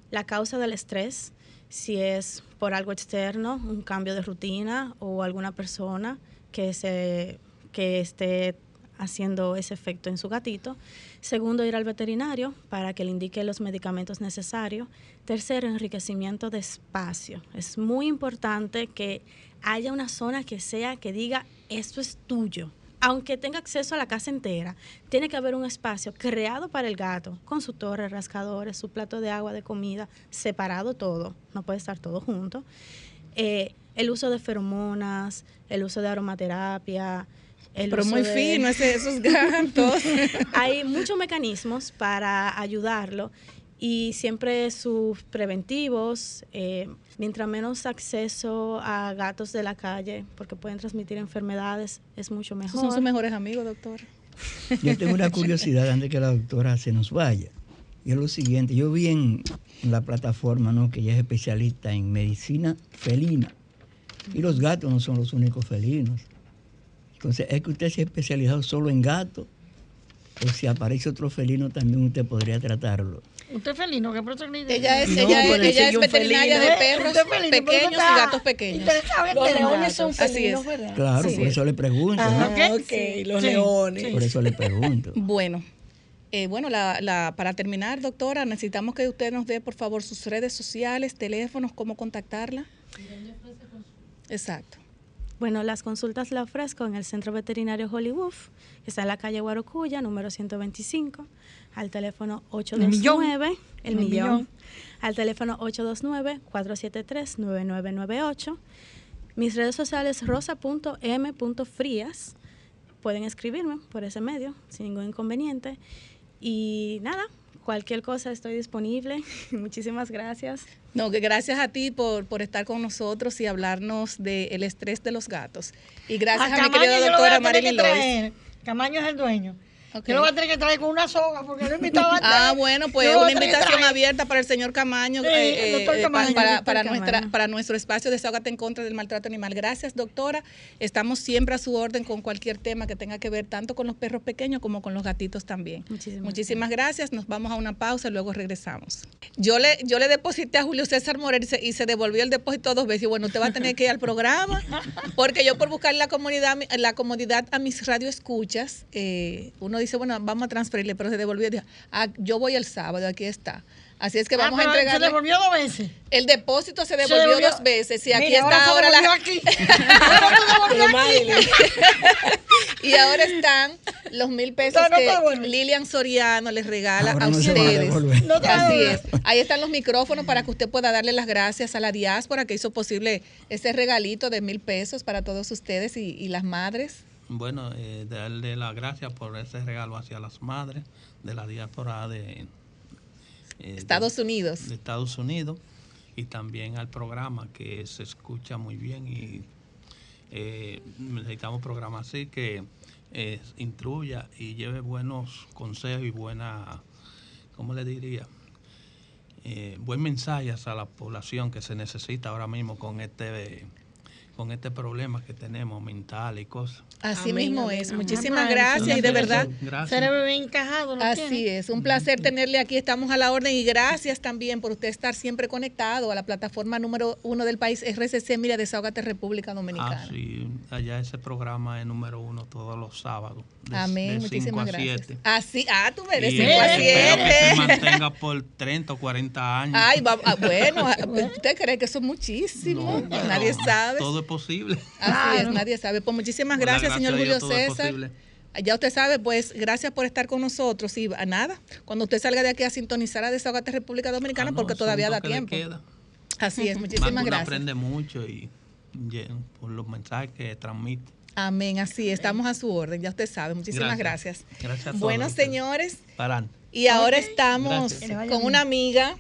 la causa del estrés, si es por algo externo, un cambio de rutina o alguna persona que, se, que esté haciendo ese efecto en su gatito. Segundo, ir al veterinario para que le indique los medicamentos necesarios. Tercero, enriquecimiento de espacio. Es muy importante que haya una zona que sea que diga, esto es tuyo. Aunque tenga acceso a la casa entera, tiene que haber un espacio creado para el gato, con su torre, rascadores, su plato de agua, de comida, separado todo, no puede estar todo junto. Eh, el uso de feromonas, el uso de aromaterapia. El Pero muy de- fino ese- esos gatos. (laughs) Hay muchos mecanismos para ayudarlo y siempre sus preventivos, eh, mientras menos acceso a gatos de la calle, porque pueden transmitir enfermedades, es mucho Esos mejor. son sus mejores amigos, doctor. Yo tengo una (laughs) curiosidad antes que la doctora se nos vaya. Y es lo siguiente, yo vi en la plataforma ¿no? que ella es especialista en medicina felina. Y los gatos no son los únicos felinos. Entonces, es que usted se ha especializado solo en gatos, o si aparece otro felino también usted podría tratarlo. Usted es felino, ¿qué pasa? Ella es, No, ella es, ella es veterinaria de perros felino, pequeños está y gatos pequeños. Los leones son. Así felinos, es. ¿verdad? Claro, Sí. por eso le pregunto. ¿no? Ah, ¿Ok? ok, los Sí, leones. sí. Por eso le pregunto. (laughs) Bueno, eh, bueno, la, la- para terminar, doctora, necesitamos que usted nos dé, por favor, sus redes sociales, teléfonos, cómo contactarla. Exacto. Bueno, las consultas las ofrezco en el Centro Veterinario Hollywood, que está en la calle Guarocuya, número 125, al teléfono 829, el El millón, millón. al teléfono 829-473-9998. Mis redes sociales rosa.m.frías. Pueden escribirme por ese medio, sin ningún inconveniente. Y nada, cualquier cosa estoy disponible. (laughs) Muchísimas gracias. No, que gracias a ti por, por estar con nosotros y hablarnos del estrés de los gatos. Y gracias a, mi Camaño querida doctora Marilyn. Camaño es el dueño. Yo lo voy a tener que traer con una soga porque no invitaba (laughs) Ah, bueno, pues una a invitación abierta para el señor Camaño, Sí, eh, el eh, para, para nuestra, Camaño. para nuestro espacio Desahógate en contra del maltrato animal. Gracias, doctora. Estamos siempre a su orden con cualquier tema que tenga que ver tanto con los perros pequeños como con los gatitos también. Muchísimas Muchísimas gracias. Nos vamos a una pausa y luego regresamos. Yo le, yo le deposité a Julio César Morel y se, y se devolvió el depósito dos veces. Y bueno, usted va a tener que ir al programa porque yo por buscar la comodidad, la comodidad a mis radioescuchas, eh, uno dice, bueno, vamos a transferirle, pero se devolvió. Dijo, ah, yo voy el sábado, aquí está. Así es que vamos ah, a pero entregar. Se devolvió dos veces. El depósito se Se devolvió, dos veces. Y aquí Mira, está ahora ahora se la. aquí. (laughs) Ahora se devolvió aquí. (laughs) y ahora están los mil pesos No, no te que. Lilian Soriano les regala Ahora a no a ustedes. te Así es. Ahí están los micrófonos para que usted pueda darle las gracias a la diáspora que hizo posible ese regalito de mil pesos para todos ustedes y, y las madres. Bueno, eh, darle las gracias por ese regalo hacia las madres de la diáspora de, eh, Estados de- Unidos. de Estados Unidos y también al programa que se escucha muy bien y eh, necesitamos programas así que eh, instruya y lleve buenos consejos y buena, ¿cómo le diría? Eh, buen mensaje a la población que se necesita ahora mismo con este con este problema que tenemos mental y cosas. Así Amén, mismo amén, es. amén. Muchísimas Amén. gracias y de verdad. Gracias. Cerebro bien encajado. lo Así tiene. es, un placer tenerle aquí, estamos a la orden y gracias también por usted estar siempre conectado a la plataforma número uno del país, RCC, mira, Desahógate República Dominicana. Ah, sí, allá ese programa es número uno todos los sábados. de- Amén, de cinco muchísimas a gracias. siete. Así, ah, tú Y 5 a espero que se 7. mantenga por 30 o 40 años. Ay, va- ah, (laughs) bueno, ¿usted cree que eso es muchísimo? No, Nadie no, sabe. Todo es posible. Así es, nadie sabe. Pues muchísimas gracias, gracia señor Julio César. Ya usted sabe, pues gracias por estar con nosotros y a nada, cuando usted salga de aquí a sintonizar a Desahogate República Dominicana, Ah, no, porque todavía da tiempo. queda. Así es, (laughs) Más muchísimas uno gracias. aprende mucho y, y, por los mensajes que transmite. Amén, así, estamos a su orden, ya usted sabe. Muchísimas gracias. Gracias. Gracias a todos Bueno, ustedes. señores, y ahora estamos Gracias. con una amiga,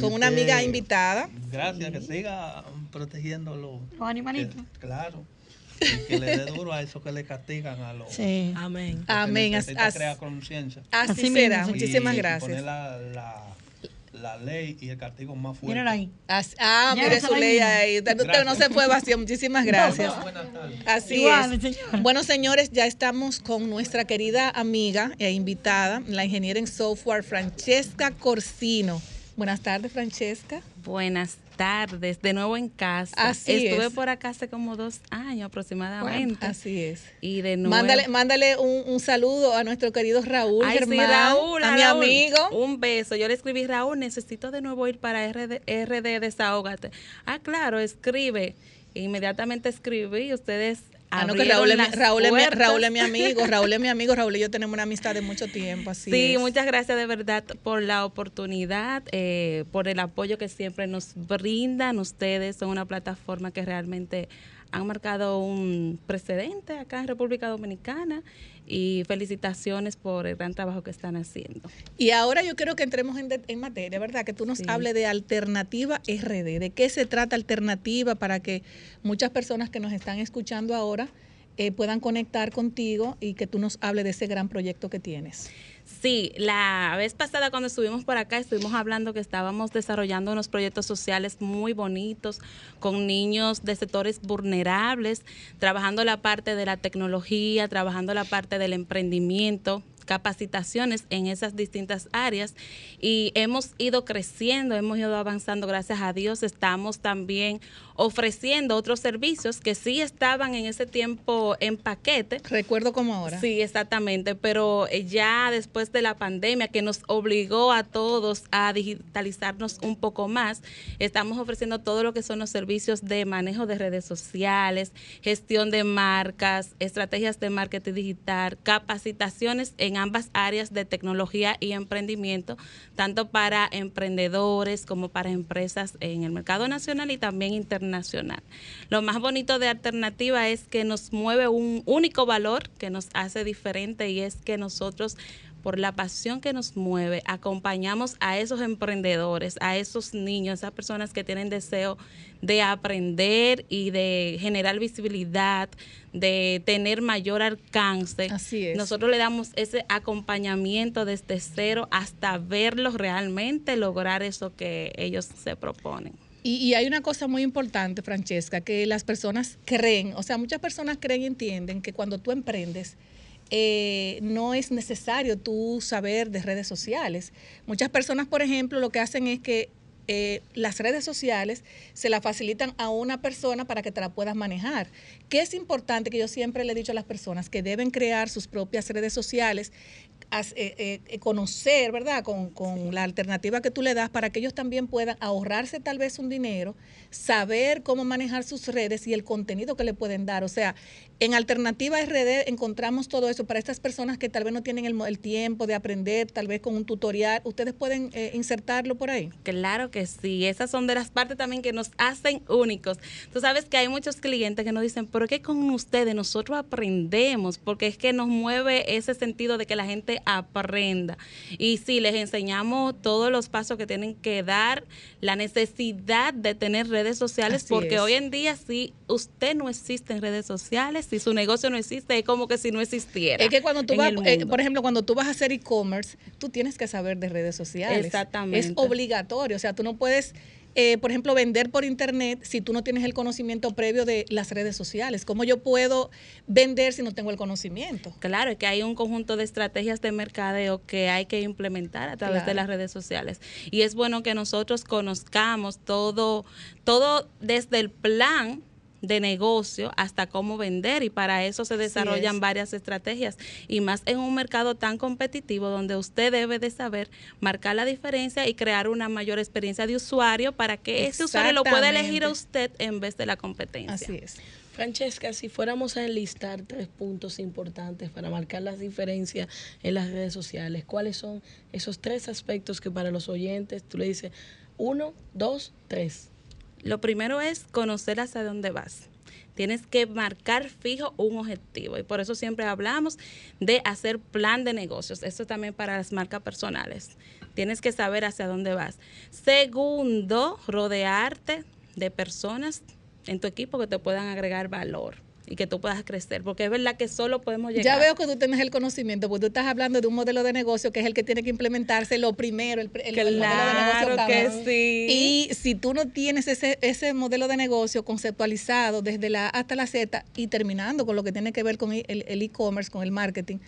con una Usted- amiga invitada. Gracias, que siga protegiendo los, Los animalitos. que- claro. Y que le dé duro a eso que le castigan a los. Sí. Amén. Amén, as- necesita as- crear conciencia. Así, Así será, muchísimas Y gracias. Poner la, la, la ley y el castigo más fuerte. Mírala ahí. As- ah, Ya, mire su ley ahí. Usted, usted no se fue vacío. Muchísimas gracias. Buenas tardes. Así Igual, es. Bueno, señores, ya estamos con nuestra querida amiga e invitada, la ingeniera en software Francesca Corsino. Buenas tardes, Francesca. Buenas tardes, de nuevo en casa. Así Estuve es. por acá hace como dos años aproximadamente. Así es. Y de nuevo. Mándale, mándale un, un saludo a nuestro querido Raúl Ay, sí, Germán, Raúl, a mi Raúl. amigo. Un beso. Yo le escribí, Raúl, necesito de nuevo ir para RD, RD Desahógate. Ah, claro, escribe. Inmediatamente escribí y ustedes. Ah, no, que Raúl es, mi, las Raúl, es mi, puertas. Raúl es mi (laughs) amigo, Raúl es mi amigo, Raúl y yo tenemos una amistad de mucho tiempo, así Sí, es. muchas gracias de verdad por la oportunidad, eh, por el apoyo que siempre nos brindan ustedes. Son una plataforma que realmente han marcado un precedente acá en República Dominicana y felicitaciones por el gran trabajo que están haciendo. Y ahora yo quiero que entremos en, de- en materia, ¿verdad? Que tú nos Sí. hables de Alternativa RD. ¿De qué se trata Alternativa para que muchas personas que nos están escuchando ahora eh, puedan conectar contigo y que tú nos hables de ese gran proyecto que tienes. Sí, la vez pasada cuando estuvimos por acá estuvimos hablando que estábamos desarrollando unos proyectos sociales muy bonitos con niños de sectores vulnerables, trabajando la parte de la tecnología, trabajando la parte del emprendimiento, capacitaciones en esas distintas áreas y hemos ido creciendo, hemos ido avanzando, gracias a Dios, estamos también ofreciendo otros servicios que sí estaban en ese tiempo en paquete. Recuerdo como ahora. Sí, exactamente, pero eh, ya después de la pandemia que nos obligó a todos a digitalizarnos un poco más, estamos ofreciendo todo lo que son los servicios de manejo de redes sociales, gestión de marcas, estrategias de marketing digital, capacitaciones en ambas áreas de tecnología y emprendimiento, tanto para emprendedores como para empresas en el mercado nacional y también internacional. Lo más bonito de Alternativa es que nos mueve un único valor que nos hace diferente y es que nosotros por la pasión que nos mueve, acompañamos a esos emprendedores, a esos niños, a esas personas que tienen deseo de aprender y de generar visibilidad, de tener mayor alcance. Así es. Nosotros le damos ese acompañamiento desde cero hasta verlos realmente lograr eso que ellos se proponen. Y, y hay una cosa muy importante, Francesca, que las personas creen, o sea, muchas personas creen y entienden que cuando tú emprendes, eh, no es necesario tú saber de redes sociales. Muchas personas, por ejemplo, lo que hacen es que eh, las redes sociales se la facilitan a una persona para que te la puedas manejar. Que es importante que yo siempre le he dicho a las personas que deben crear sus propias redes sociales, eh, eh, conocer, ¿verdad? Con, con la alternativa que tú le das para que ellos también puedan ahorrarse tal vez un dinero, saber cómo manejar sus redes y el contenido que le pueden dar. O sea, en Alternativa RD encontramos todo eso para estas personas que tal vez no tienen el, el tiempo de aprender, tal vez con un tutorial. ¿Ustedes pueden eh, insertarlo por ahí? Claro que sí, esas son de las partes también que nos hacen únicos. Tú sabes que hay muchos clientes que nos dicen, pero que con ustedes nosotros aprendemos, porque es que nos mueve ese sentido de que la gente aprenda. Y sí, les enseñamos todos los pasos que tienen que dar, la necesidad de tener redes sociales, Así porque es. hoy en día si usted no existe en redes sociales, si su negocio no existe, es como que si no existiera. Es que cuando tú vas, eh, por ejemplo, cuando tú vas a hacer e-commerce, tú tienes que saber de redes sociales. Exactamente. Es obligatorio. O sea, tú no puedes, eh, por ejemplo, vender por internet si tú no tienes el conocimiento previo de las redes sociales. ¿Cómo yo puedo vender si no tengo el conocimiento? Claro, es que hay un conjunto de estrategias de mercadeo que hay que implementar a través de las redes sociales. Y es bueno que nosotros conozcamos todo, todo desde el plan de negocio hasta cómo vender y para eso se desarrollan es. varias estrategias y más en un mercado tan competitivo donde usted debe de saber marcar la diferencia y crear una mayor experiencia de usuario para que ese usuario lo pueda elegir a usted en vez de la competencia. Así es. Francesca, si fuéramos a enlistar tres puntos importantes para marcar las diferencias en las redes sociales, ¿cuáles son esos tres aspectos que para los oyentes tú le dices uno, dos, tres? Lo primero es conocer hacia dónde vas. Tienes que marcar fijo un objetivo y por eso siempre hablamos de hacer plan de negocios. Esto también para las marcas personales. Tienes que saber hacia dónde vas. Segundo, rodearte de personas en tu equipo que te puedan agregar valor y que tú puedas crecer, porque es verdad que solo podemos llegar. Ya veo que tú tienes el conocimiento, porque tú estás hablando de un modelo de negocio que es el que tiene que implementarse lo primero, el, el- el modelo de Claro negocio que cambia. sí. Y si tú no tienes ese, ese modelo de negocio conceptualizado desde la A hasta la Z y terminando con lo que tiene que ver con el e-commerce, con el marketing,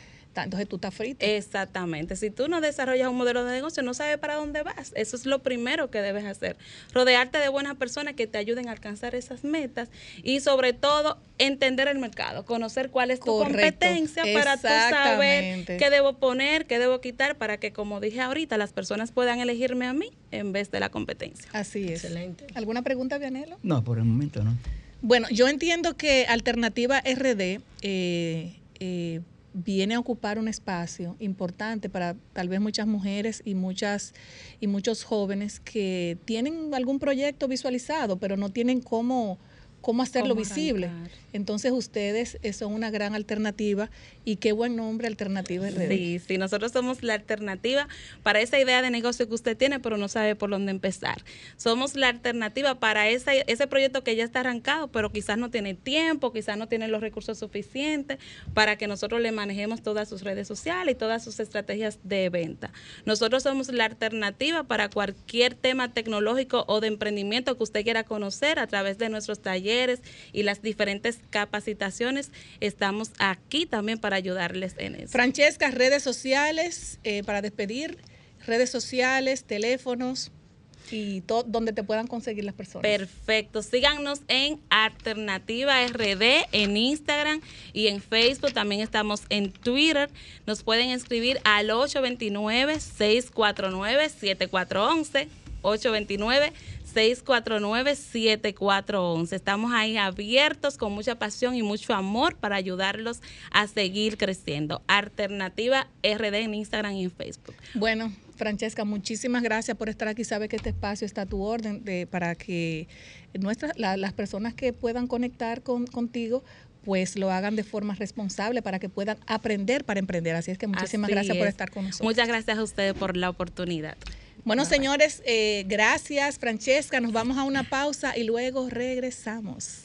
entonces tú estás frito. Exactamente. Si tú no desarrollas un modelo de negocio, no sabes para dónde vas. Eso es lo primero que debes hacer. Rodearte de buenas personas que te ayuden a alcanzar esas metas y sobre todo entender el mercado, conocer cuál es tu Correcto. competencia para tú saber qué debo poner, qué debo quitar para que, como dije ahorita, las personas puedan elegirme a mí en vez de la competencia. Así es. Excelente. ¿Alguna pregunta, Vianelo? No, por el momento no. Bueno, yo entiendo que Alternativa RD eh, eh, viene a ocupar un espacio importante para tal vez muchas mujeres y muchas y muchos jóvenes que tienen algún proyecto visualizado, pero no tienen cómo cómo hacerlo Cómo visible. Entonces ustedes eh, son una gran alternativa y qué buen nombre Alternativa RD. Sí, sí, nosotros somos la alternativa para esa idea de negocio que usted tiene, pero no sabe por dónde empezar. Somos la alternativa para esa, ese proyecto que ya está arrancado, pero quizás no tiene tiempo, quizás no tiene los recursos suficientes para que nosotros le manejemos todas sus redes sociales y todas sus estrategias de venta. Nosotros somos la alternativa para cualquier tema tecnológico o de emprendimiento que usted quiera conocer a través de nuestros talleres y las diferentes capacitaciones. Estamos aquí también para ayudarles en eso. Francesca, redes sociales eh, para despedir, redes sociales, teléfonos y todo donde te puedan conseguir las personas. Perfecto. Síganos en Alternativa RD en Instagram y en Facebook. También estamos en Twitter. Nos pueden escribir al 829-649-7411. 829-649-7411. Estamos ahí abiertos con mucha pasión y mucho amor para ayudarlos a seguir creciendo. Alternativa RD en Instagram y en Facebook. Bueno, Francesca, muchísimas gracias por estar aquí. Sabe que este espacio está a tu orden de, para que nuestras, la- las personas que puedan conectar con, contigo pues lo hagan de forma responsable para que puedan aprender para emprender. Así es que muchísimas Así gracias por es. estar con nosotros. Muchas gracias a ustedes por la oportunidad. Bueno, señores, eh, gracias, Francesca. Nos vamos a una pausa y luego regresamos.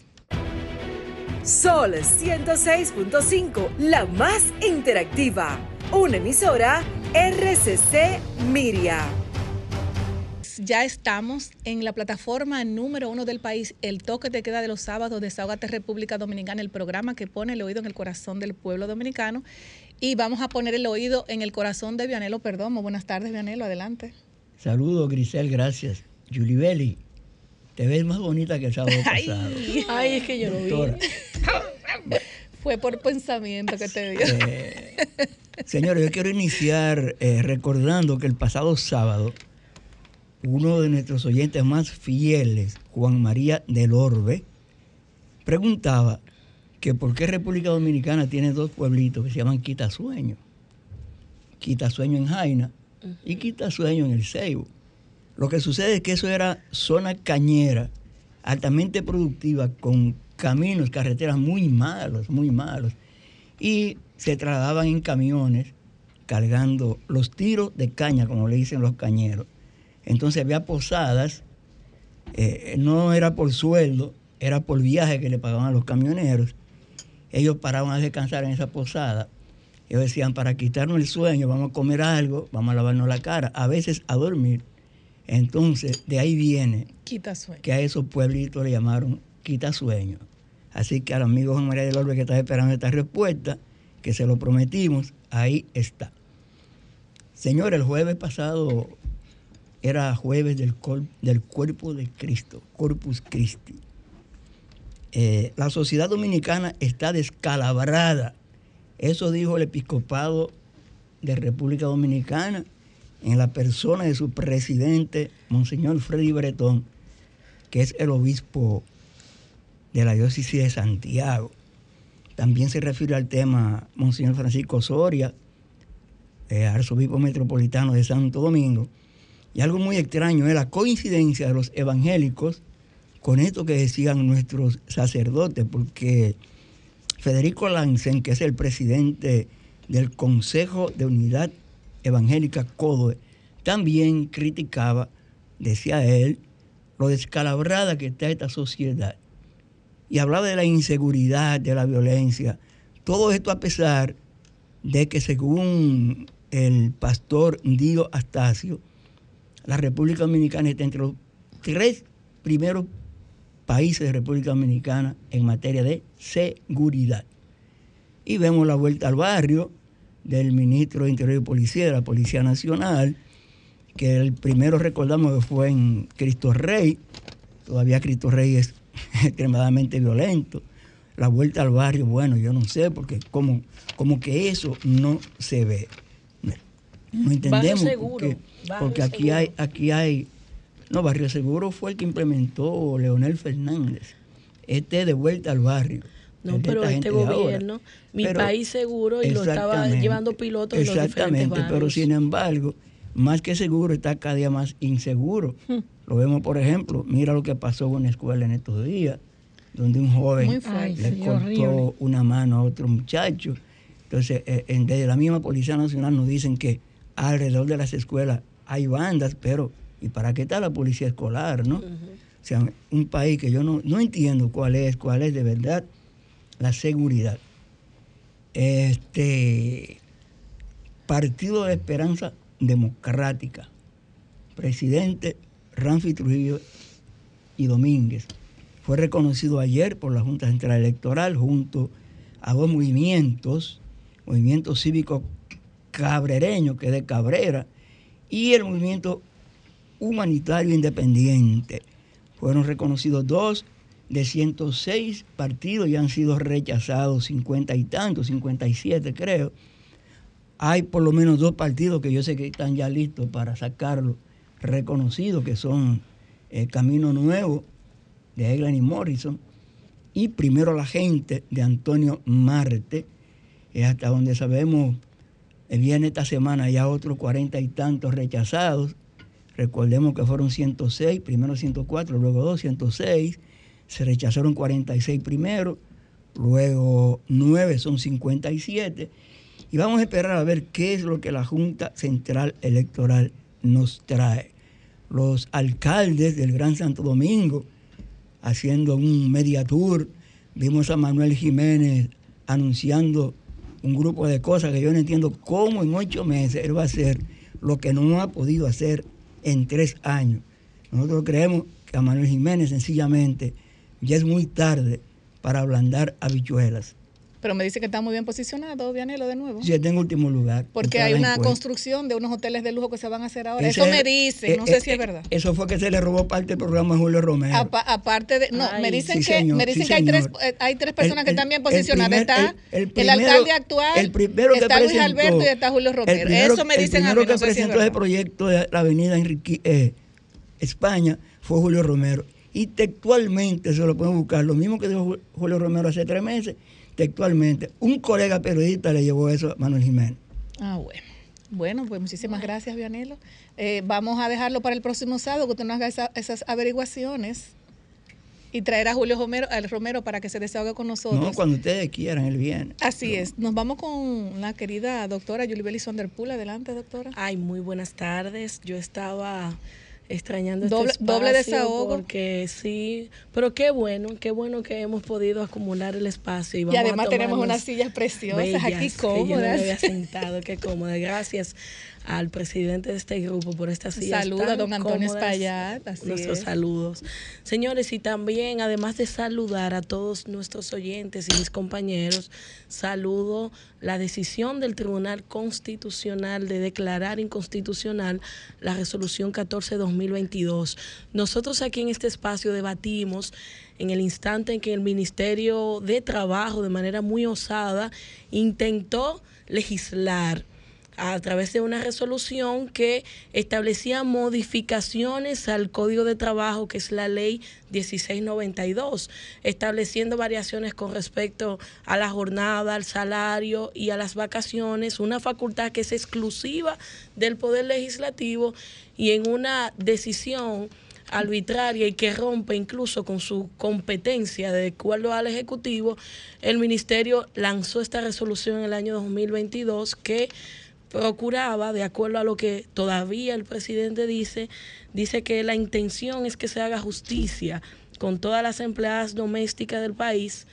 Sol 106.5, la más interactiva. Una emisora RCC Miria. Ya estamos en la plataforma número uno del país, el toque te queda de los sábados, Desahogate República Dominicana, el programa que pone el oído en el corazón del pueblo dominicano. Y vamos a poner el oído en el corazón de Vianelo Perdomo. Buenas tardes, Vianelo, adelante. Saludos, Grisel, gracias. Julibeli, te ves más bonita que el (laughs) sábado pasado. Ay, es que yo lo vi. Doctora. (laughs) Fue por pensamiento que te dio. Eh, Señores, yo quiero iniciar eh, recordando que el pasado sábado, uno de nuestros oyentes más fieles, Juan María del Orbe, preguntaba que por qué República Dominicana tiene dos pueblitos que se llaman Quitasueño. Quitasueño en Jaina y Quitasueño en el Ceibo. Lo que sucede es que eso era zona cañera, altamente productiva, con caminos, carreteras muy malos, muy malos. Y se trasladaban en camiones cargando los tiros de caña, como le dicen los cañeros. Entonces había posadas, eh, no era por sueldo, era por viaje que le pagaban a los camioneros. Ellos paraban a descansar en esa posada. Ellos decían, para quitarnos el sueño, vamos a comer algo, vamos a lavarnos la cara, a veces a dormir. Entonces, de ahí viene Quita sueño. que a esos pueblitos le llamaron quitasueño. Así que al amigo Juan María del Orbe que está esperando esta respuesta, que se lo prometimos, ahí está. Señor, el jueves pasado era jueves del, del cuerpo de Cristo, Corpus Christi. Eh, la sociedad dominicana está descalabrada. Eso dijo el episcopado de República Dominicana en la persona de su presidente, Monseñor Freddy Bretón, que es el obispo de la diócesis de Santiago. También se refiere al tema Monseñor Francisco Soria, eh, arzobispo metropolitano de Santo Domingo. Y algo muy extraño es la coincidencia de los evangélicos con esto que decían nuestros sacerdotes, porque Federico Lancen, que es el presidente del Consejo de Unidad Evangélica CODOE, también criticaba, decía él, lo descalabrada que está esta sociedad. Y hablaba de la inseguridad, de la violencia. Todo esto a pesar de que según el pastor Dio Astacio, la República Dominicana está entre los tres primeros países de República Dominicana en materia de seguridad. Y vemos la vuelta al barrio del ministro de Interior y Policía de la Policía Nacional, que el primero recordamos que fue en Cristo Rey, todavía Cristo Rey es (laughs) extremadamente violento. La vuelta al barrio, bueno, yo no sé, porque como, como que eso no se ve. No entendemos seguro, porque, aquí seguro. hay, aquí hay, no, Barrio Seguro fue el que implementó Leonel Fernández. Este de vuelta al barrio. No, pero este gobierno, mi Pero- país seguro, y lo estaba Exactamente, llevando pilotos en los diferentes Exactamente, pero sin embargo, más que seguro está cada día más inseguro. Hmm. Lo vemos, por ejemplo, mira lo que pasó en una escuela en estos días, donde un joven le sí, cortó horrible. una mano a otro muchacho. Entonces, eh, en- desde la misma Policía Nacional nos dicen que alrededor de las escuelas hay bandas, pero ¿y para qué está la policía escolar, no? O sea, un país que yo no, no entiendo cuál es, cuál es de verdad la seguridad. Este Partido de Esperanza Democrática, presidente Ramfi Trujillo y Domínguez, fue reconocido ayer por la Junta Central Electoral junto a dos movimientos, Movimiento Cívico Cabrereño, que es de Cabrera, y el Movimiento Humanitario Independiente. Fueron reconocidos dos de 106 partidos y han sido rechazados 50 y tantos, 57 creo. Hay por lo menos dos partidos que yo sé que están ya listos para sacarlo reconocidos, que son eh, Camino Nuevo de Eglan y Morrison y Primero la Gente de Antonio Marte. Eh, hasta donde sabemos, eh, viene esta semana ya otros cuarenta y tantos rechazados. Recordemos que fueron 106, primero 104, luego 206. Se rechazaron 46 primero, luego 9 son 57. Y vamos a esperar a ver qué es lo que la Junta Central Electoral nos trae. Los alcaldes del Gran Santo Domingo haciendo un media tour. Vimos a Manuel Jiménez anunciando un grupo de cosas que yo no entiendo cómo en ocho meses él va a hacer lo que no ha podido hacer en tres años. Nosotros creemos que a Manuel Jiménez sencillamente ya es muy tarde para ablandar habichuelas. Pero me dice que está muy bien posicionado, Vianelo, de nuevo. Si está en último lugar. Porque hay una encuesta. construcción de unos hoteles de lujo que se van a hacer ahora. Ese Eso es- me dicen, no eh, sé eh, si es eh, verdad. Eso fue que se le robó parte del programa a Julio Romero. Apa- aparte de, no, Ay, me dicen sí, que, señor, me dicen sí, que hay tres, señor. eh, hay tres personas El- que el- están bien el posicionadas. primer- está el- el, el primero- alcalde actual, el primero que está Luis presentó- Alberto y está Julio El Romero. primero- Eso me el dicen a primero mí, no que sé si es presentó ese proyecto de la avenida Enrique, eh, España fue Julio Romero. Y textualmente se lo pueden buscar, lo mismo que dijo Ju- Julio Romero hace tres meses, textualmente. Un colega periodista le llevó eso a Manuel Jiménez. Ah, bueno. Bueno, pues muchísimas gracias, Vianelo. Eh, vamos a dejarlo para el próximo sábado, que usted nos haga esa- esas averiguaciones y traer a Julio Romero, al Romero para que se desahogue con nosotros. No, cuando ustedes quieran, él viene. Así es. Nos vamos con la querida doctora Yulibeli Sonderpool. Adelante, doctora. Ay, muy buenas tardes. Yo estaba extrañando Doble- este doble desahogo. porque sí, pero qué bueno, qué bueno que hemos podido acumular el espacio y, Y vamos a además tenemos tomarnos unas sillas preciosas bellas, aquí que yo no me cómodas. había sentado, qué cómoda. Gracias al presidente de este grupo por estas sillas Saluda a don Antonio. Espaillat, Nuestros es. saludos. Señores, y también, además de saludar a todos nuestros oyentes y mis compañeros, saludo la decisión del Tribunal Constitucional de declarar inconstitucional la resolución 14-2022. Nosotros aquí en este espacio debatimos en el instante en que el Ministerio de Trabajo, de manera muy osada, intentó legislar a través de una resolución que establecía modificaciones al Código de Trabajo, que es la ley 1692, estableciendo variaciones con respecto a la jornada, al salario y a las vacaciones, una facultad que es exclusiva del Poder Legislativo y en una decisión arbitraria y que rompe incluso con su competencia de acuerdo al Ejecutivo, el Ministerio lanzó esta resolución en el año 2022 que procuraba, de acuerdo a lo que todavía el presidente dice, dice que la intención es que se haga justicia con todas las empleadas domésticas del país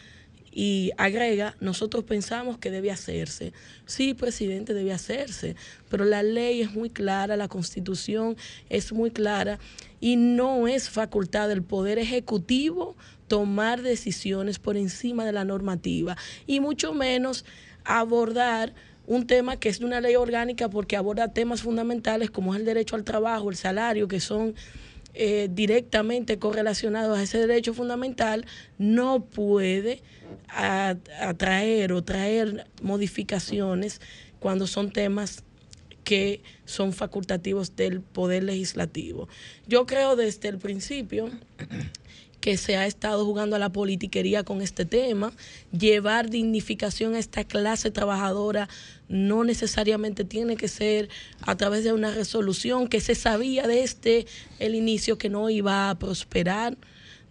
y agrega, nosotros pensamos que debe hacerse. Sí, presidente, debe hacerse, pero la ley es muy clara, la constitución es muy clara y no es facultad del Poder Ejecutivo tomar decisiones por encima de la normativa y mucho menos abordar un tema que es de una ley orgánica porque aborda temas fundamentales como es el derecho al trabajo, el salario, que son eh, directamente correlacionados a ese derecho fundamental, no puede atraer o traer modificaciones cuando son temas que son facultativos del poder legislativo. Yo creo desde el principio que se ha estado jugando a la politiquería con este tema. Llevar dignificación a esta clase trabajadora no necesariamente tiene que ser a través de una resolución que se sabía desde el inicio que no iba a prosperar.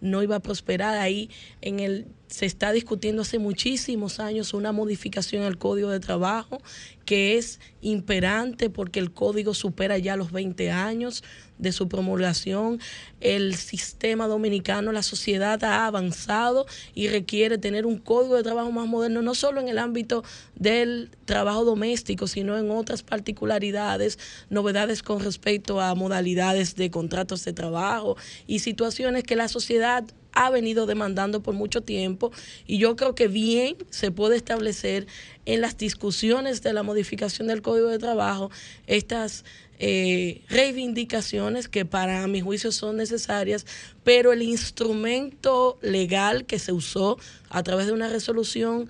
no iba a prosperar. Ahí en el se está discutiendo hace muchísimos años una modificación al Código de Trabajo que es imperante porque el código supera ya los 20 años de su promulgación. El sistema dominicano, la sociedad ha avanzado y requiere tener un código de trabajo más moderno, no solo en el ámbito del trabajo doméstico, sino en otras particularidades, novedades con respecto a modalidades de contratos de trabajo y situaciones que la sociedad ha venido demandando por mucho tiempo y yo creo que bien se puede establecer en las discusiones de la modificación del Código de Trabajo estas eh, reivindicaciones que para mi juicio son necesarias, pero el instrumento legal que se usó a través de una resolución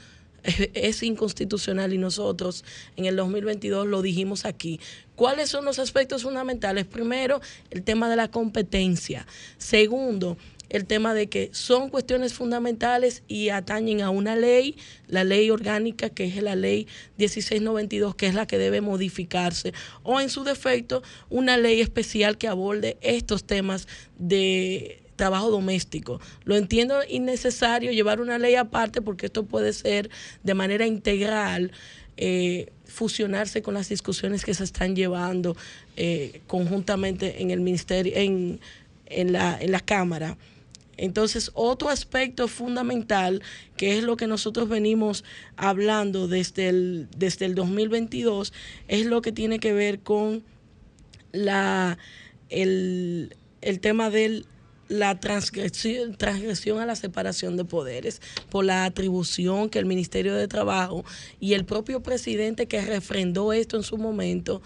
es inconstitucional y nosotros en el 2022 lo dijimos aquí. ¿Cuáles son los aspectos fundamentales? Primero, el tema de la competencia. Segundo, el tema de que son cuestiones fundamentales y atañen a una ley, la ley orgánica que es la ley 1692, que es la que debe modificarse, o en su defecto, una ley especial que aborde estos temas de trabajo doméstico. Lo entiendo innecesario llevar una ley aparte porque esto puede ser de manera integral. Eh, fusionarse con las discusiones que se están llevando eh, conjuntamente en el ministerio, en, en, la, en la Cámara. Entonces, otro aspecto fundamental, que es lo que nosotros venimos hablando desde el, desde el 2022, es lo que tiene que ver con la, el, el tema de la transgresión, transgresión a la separación de poderes por la atribución que el Ministerio de Trabajo y el propio presidente que refrendó esto en su momento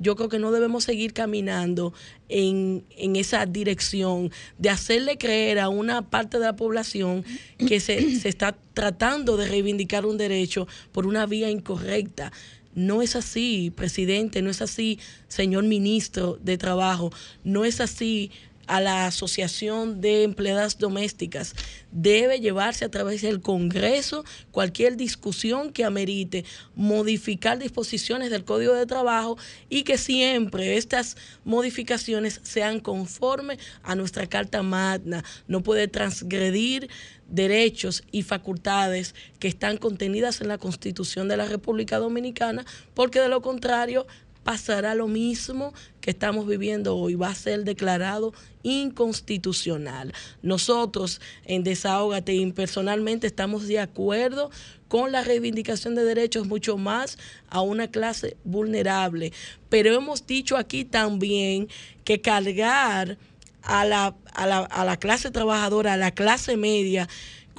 yo creo que no debemos seguir caminando en, esa dirección de hacerle creer a una parte de la población que se, se está tratando de reivindicar un derecho por una vía incorrecta. No es así, presidente, no es así, señor ministro de Trabajo, no es así, a la Asociación de Empleadas Domésticas. Debe llevarse a través del Congreso cualquier discusión que amerite modificar disposiciones del Código de Trabajo y que siempre estas modificaciones sean conformes a nuestra Carta Magna. No puede transgredir derechos y facultades que están contenidas en la Constitución de la República Dominicana, porque de lo contrario pasará lo mismo que estamos viviendo hoy, va a ser declarado inconstitucional. Nosotros en Desahogate personalmente estamos de acuerdo con la reivindicación de derechos mucho más a una clase vulnerable, pero hemos dicho aquí también que cargar a la, a la, a la clase trabajadora, a la clase media,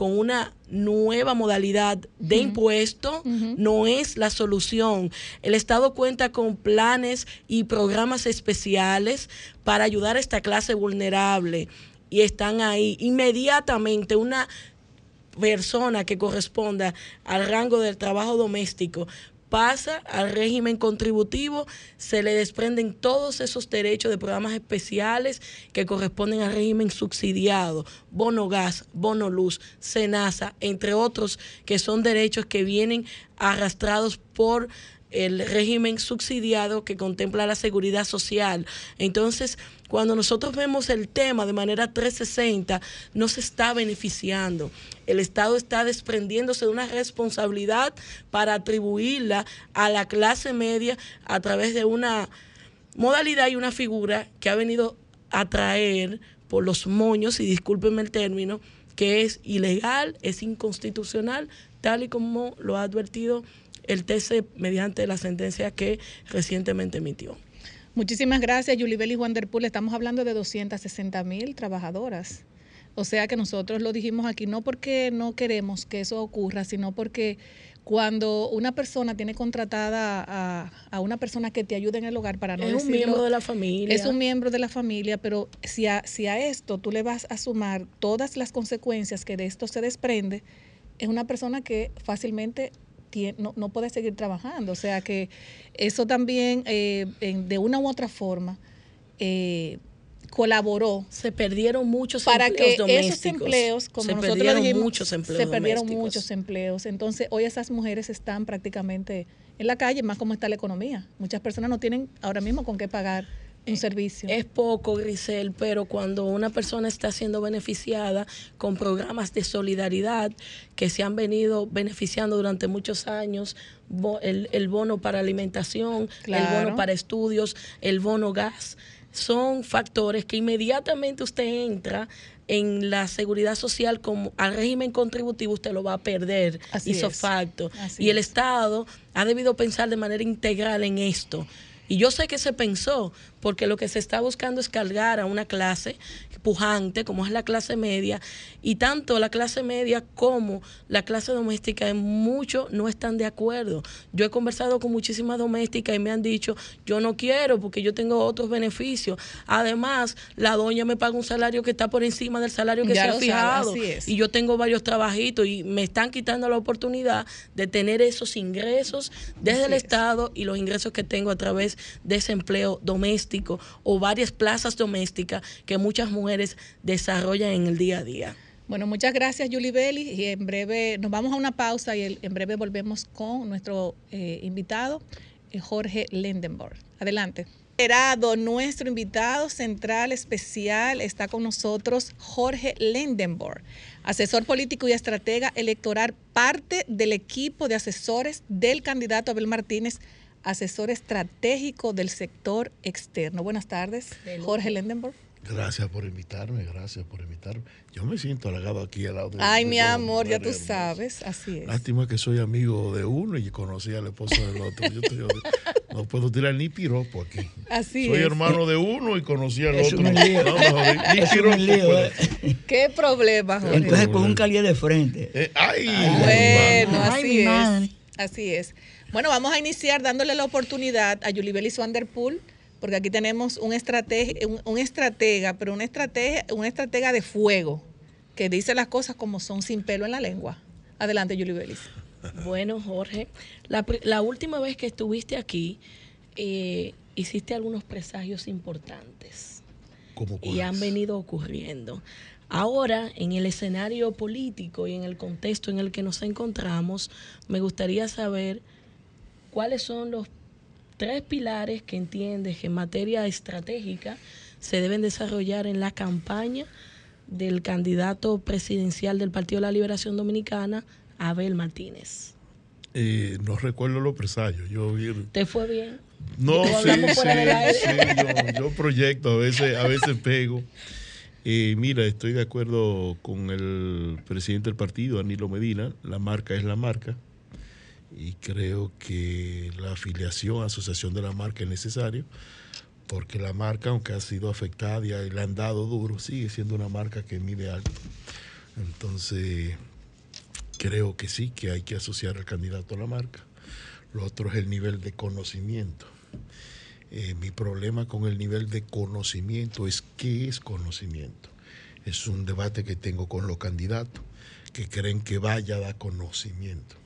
con una nueva modalidad de impuesto no es la solución. El Estado cuenta con planes y programas especiales para ayudar a esta clase vulnerable y están ahí. Inmediatamente una persona que corresponda al rango del trabajo doméstico pasa al régimen contributivo, se le desprenden todos esos derechos de programas especiales que corresponden al régimen subsidiado, bono gas, bono luz, SENASA, entre otros, que son derechos que vienen arrastrados por el régimen subsidiado que contempla la seguridad social. Entonces, cuando nosotros vemos el tema de manera 360, no se está beneficiando. El Estado está desprendiéndose de una responsabilidad para atribuirla a la clase media a través de una modalidad y una figura que ha venido a traer por los moños, y discúlpenme el término, que es ilegal, es inconstitucional, tal y como lo ha advertido el TC mediante la sentencia que recientemente emitió. Muchísimas gracias, Yulibel y Wanderpool. Estamos hablando de 260 mil trabajadoras. O sea que nosotros lo dijimos aquí no porque no queremos que eso ocurra, sino porque cuando una persona tiene contratada a, una persona que te ayude en el hogar para no es un miembro de la familia es un miembro de la familia pero si a, si a esto tú le vas a sumar todas las consecuencias que de esto se desprende es una persona que fácilmente no, no puede seguir trabajando. O sea que eso también, eh, de una u otra forma, eh, colaboró. Se perdieron muchos para empleos que esos empleos, como se nosotros perdieron dijimos, muchos empleos se perdieron domésticos. muchos empleos. Entonces, hoy esas mujeres están prácticamente en la calle, más como está la economía. Muchas personas no tienen ahora mismo con qué pagar Un servicio. Es poco, Grisel, pero cuando una persona está siendo beneficiada con programas de solidaridad que se han venido beneficiando durante muchos años, el, el bono para alimentación, el bono para estudios, el bono gas, son factores que inmediatamente usted entra en la seguridad social como al régimen contributivo usted lo va a perder Así hizo es. facto Así y el es. Estado ha debido pensar de manera integral en esto y yo sé que se pensó, porque lo que se está buscando es cargar a una clase pujante, como es la clase media, y tanto la clase media como la clase doméstica en mucho no están de acuerdo. Yo he conversado con muchísimas domésticas y me han dicho, yo no quiero porque yo tengo otros beneficios. Además, la doña me paga un salario que está por encima del salario que Ya se ha sabe, fijado. Y yo tengo varios trabajitos y me están quitando la oportunidad de tener esos ingresos desde el es. Estado y los ingresos que tengo a través de ese empleo doméstico o varias plazas domésticas que muchas mujeres desarrollan en el día a día. Bueno, muchas gracias, Julie Belli. Y en breve nos vamos a una pausa y en breve volvemos con nuestro eh, invitado, eh, Jorge Lindenborg. Adelante. Nuestro invitado central especial está con nosotros Jorge Lindenborg, asesor político y estratega electoral, parte del equipo de asesores del candidato Abel Martínez, asesor estratégico del sector externo. Buenas tardes, Jorge Lindenborg. Gracias por invitarme, gracias por invitarme. Yo me siento halagado aquí al lado de Ay, mi amor, ya tú hermosas. sabes, así es. Lástima que soy amigo de uno y conocí al esposo del otro. Yo estoy no puedo tirar ni piropo aquí. Así soy es. hermano de uno y conocí al Es otro. un lío. No, no, ni Es un lío, eh. ¿Qué problema, Jorge? Entonces con un calier de frente. Eh, ay, Bueno, Ay, así es. Así es. Bueno, vamos a iniciar dándole la oportunidad a Yulibelis Vanderpool, porque aquí tenemos un, estrateg un, un estratega, pero una estratega, una estratega de fuego, que dice las cosas como son, sin pelo en la lengua. Adelante, Yulibelis. Bueno, Jorge, la, la última vez que estuviste aquí, eh, hiciste algunos presagios importantes ¿Cómo y han venido ocurriendo. Ahora, en el escenario político y en el contexto en el que nos encontramos, me gustaría saber cuáles son los tres pilares que entiendes que en materia estratégica se deben desarrollar en la campaña del candidato presidencial del Partido de la Liberación Dominicana, Abel Martínez. Eh, no recuerdo los presagios. Yo vi. ¿Te fue bien? No, sí, sí, yo proyecto, a veces, a veces pego. Eh, mira, estoy de acuerdo con el presidente del partido, Danilo Medina, la marca es la marca, y creo que la afiliación, asociación de la marca es necesario, porque la marca, aunque ha sido afectada y le han dado duro, sigue siendo una marca que mide alto. Entonces, creo que sí, que hay que asociar al candidato a la marca. Lo otro es el nivel de conocimiento. Eh, mi problema con el nivel de conocimiento es qué es conocimiento. Es un debate que tengo con los candidatos que creen que vaya a dar conocimiento.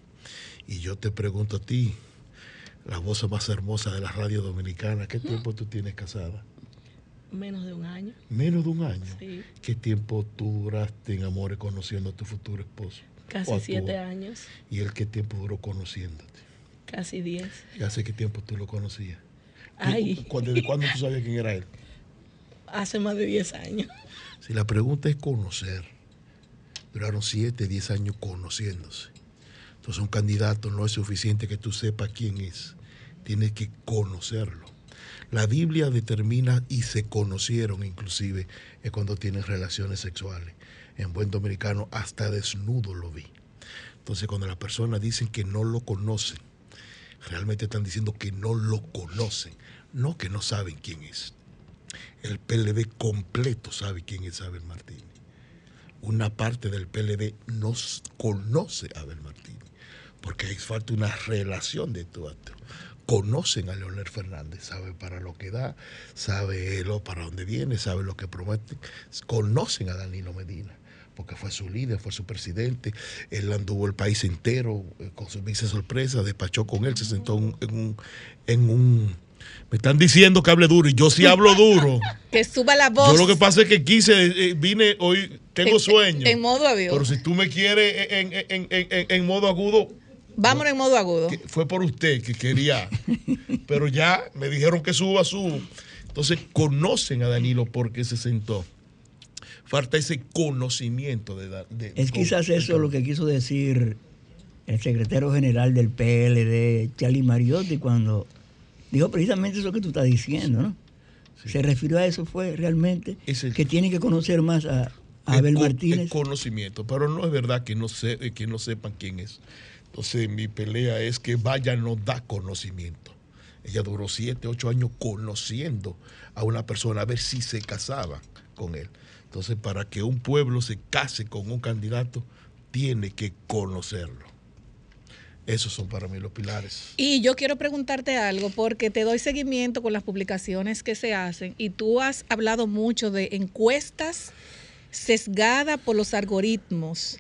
Y yo te pregunto a ti, la voz más hermosa de la radio dominicana, ¿qué tiempo tú tienes casada? Menos de un año. Menos de un año. Sí. ¿Qué tiempo tú duraste en amores conociendo a tu futuro esposo? Casi tu- siete años, ¿Y él qué tiempo duró conociéndote? casi diez. ¿Y hace qué tiempo tú lo conocías? Ay. ¿Cu- ¿Desde cuándo tú sabías quién era él? Hace más de diez años. Si la pregunta es conocer, duraron siete, diez años conociéndose. Entonces un candidato no es suficiente que tú sepas quién es, tienes que conocerlo. La Biblia determina y se conocieron inclusive es cuando tienen relaciones sexuales. En buen dominicano hasta desnudo lo vi. Entonces cuando las personas dicen que no lo conocen, realmente están diciendo que no lo conocen, no que no saben quién es. El PLD completo sabe quién es Abel Martínez. Una parte del PLD no conoce a Abel Martínez, porque hay falta una relación de tú a tú. Conocen a Leonel Fernández, sabe para lo que da, sabe lo para dónde viene, sabe lo que promete. Conocen a Danilo Medina, porque fue su líder, fue su presidente. Él anduvo el país entero eh, con su vice sorpresa, despachó con él, se sentó en un- en un, en me están diciendo que hable duro y yo sí hablo duro. (laughs) Que suba la voz. Yo lo que pasa es que quise, eh, vine hoy, tengo En- sueño. en modo avión. Pero si tú me quieres en, en- en- en- en modo agudo, Vámonos en modo agudo. fue por usted que quería. (laughs) Pero ya me dijeron que suba su. Entonces conocen a Danilo porque se sentó. Falta ese conocimiento de, de Es con- quizás eso lo que quiso decir el secretario general del PLD, Charlie Mariotti, cuando dijo precisamente eso que tú estás diciendo, ¿no? Se refirió a eso, fue realmente que tiene que conocer más a, a el Abel Martínez. el conocimiento, pero no es verdad que no, se, que no sepan quién es. Entonces mi pelea es que Vaya no da conocimiento. Ella duró siete, ocho años conociendo a una persona a ver si se casaba con él. Entonces para que un pueblo se case con un candidato, tiene que conocerlo. Esos son para mí los pilares. Y yo quiero preguntarte algo porque te doy seguimiento con las publicaciones que se hacen y tú has hablado mucho de encuestas sesgadas por los algoritmos.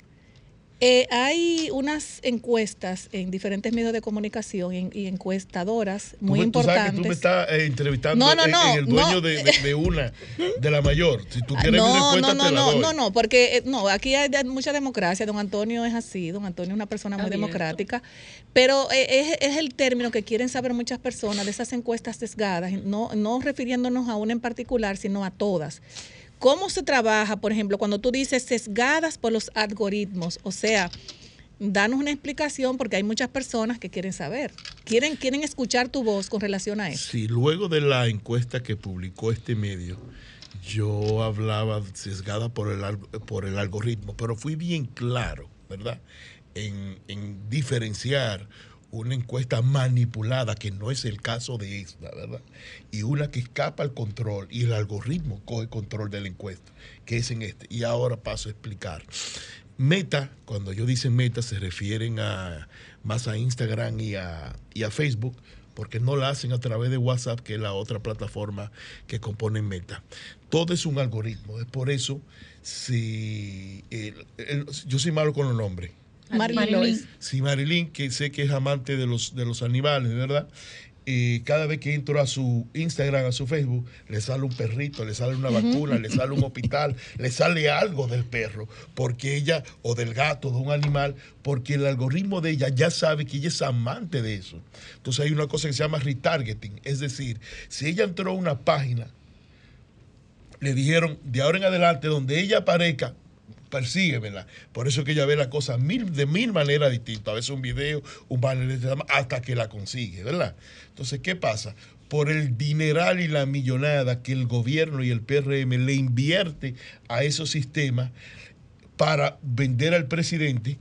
Eh, hay unas encuestas en diferentes medios de comunicación y, en- y encuestadoras muy tú, tú sabes que importantes. tú me estás eh, entrevistando No, no, no, en el dueño no. de, de- de una, de la mayor. Si tú Ah, quieres mi no, respuesta, no, no, te la no, doy. no, no, porque eh, no, aquí hay mucha democracia. Don Antonio es así, don Antonio es una persona muy Abierto. democrática, pero eh, es, es el término que quieren saber muchas personas de esas encuestas sesgadas, no, no refiriéndonos a una en particular, sino a todas. ¿Cómo se trabaja, por ejemplo, cuando tú dices sesgadas por los algoritmos? O sea, danos una explicación porque hay muchas personas que quieren saber, quieren, quieren escuchar tu voz con relación a eso. Sí, luego de la encuesta que publicó este medio, yo hablaba sesgada por el, por el algoritmo, pero fui bien claro, ¿verdad? En, en diferenciar una encuesta manipulada, que no es el caso de esta, ¿verdad? Y una que escapa al control y el algoritmo coge control de la encuesta, que es en este. Y ahora paso a explicar. Meta, cuando yo dicen meta, se refieren a más a Instagram y a, y a Facebook, porque no la hacen a través de WhatsApp, que es la otra plataforma que compone Meta. Todo es un algoritmo. Es por eso, si yo soy malo con los nombres. Marilyn. Si Marilyn, que sé que es amante de los, de los animales, ¿verdad? Y cada vez que entro a su Instagram, a su Facebook, le sale un perrito, le sale una vacuna, le sale un hospital, le sale algo del perro, porque ella, o del gato, de un animal, porque el algoritmo de ella ya sabe que ella es amante de eso. Entonces hay una cosa que se llama retargeting, es decir, si ella entró a una página, le dijeron, de ahora en adelante, donde ella aparezca, persíguemela. Por eso que ella ve la cosa de mil maneras distintas. A veces un video, un banner, hasta que la consigue, ¿verdad? Entonces, ¿qué pasa? Por el dineral y la millonada que el gobierno y el PRM le invierte a esos sistemas para vender al presidente,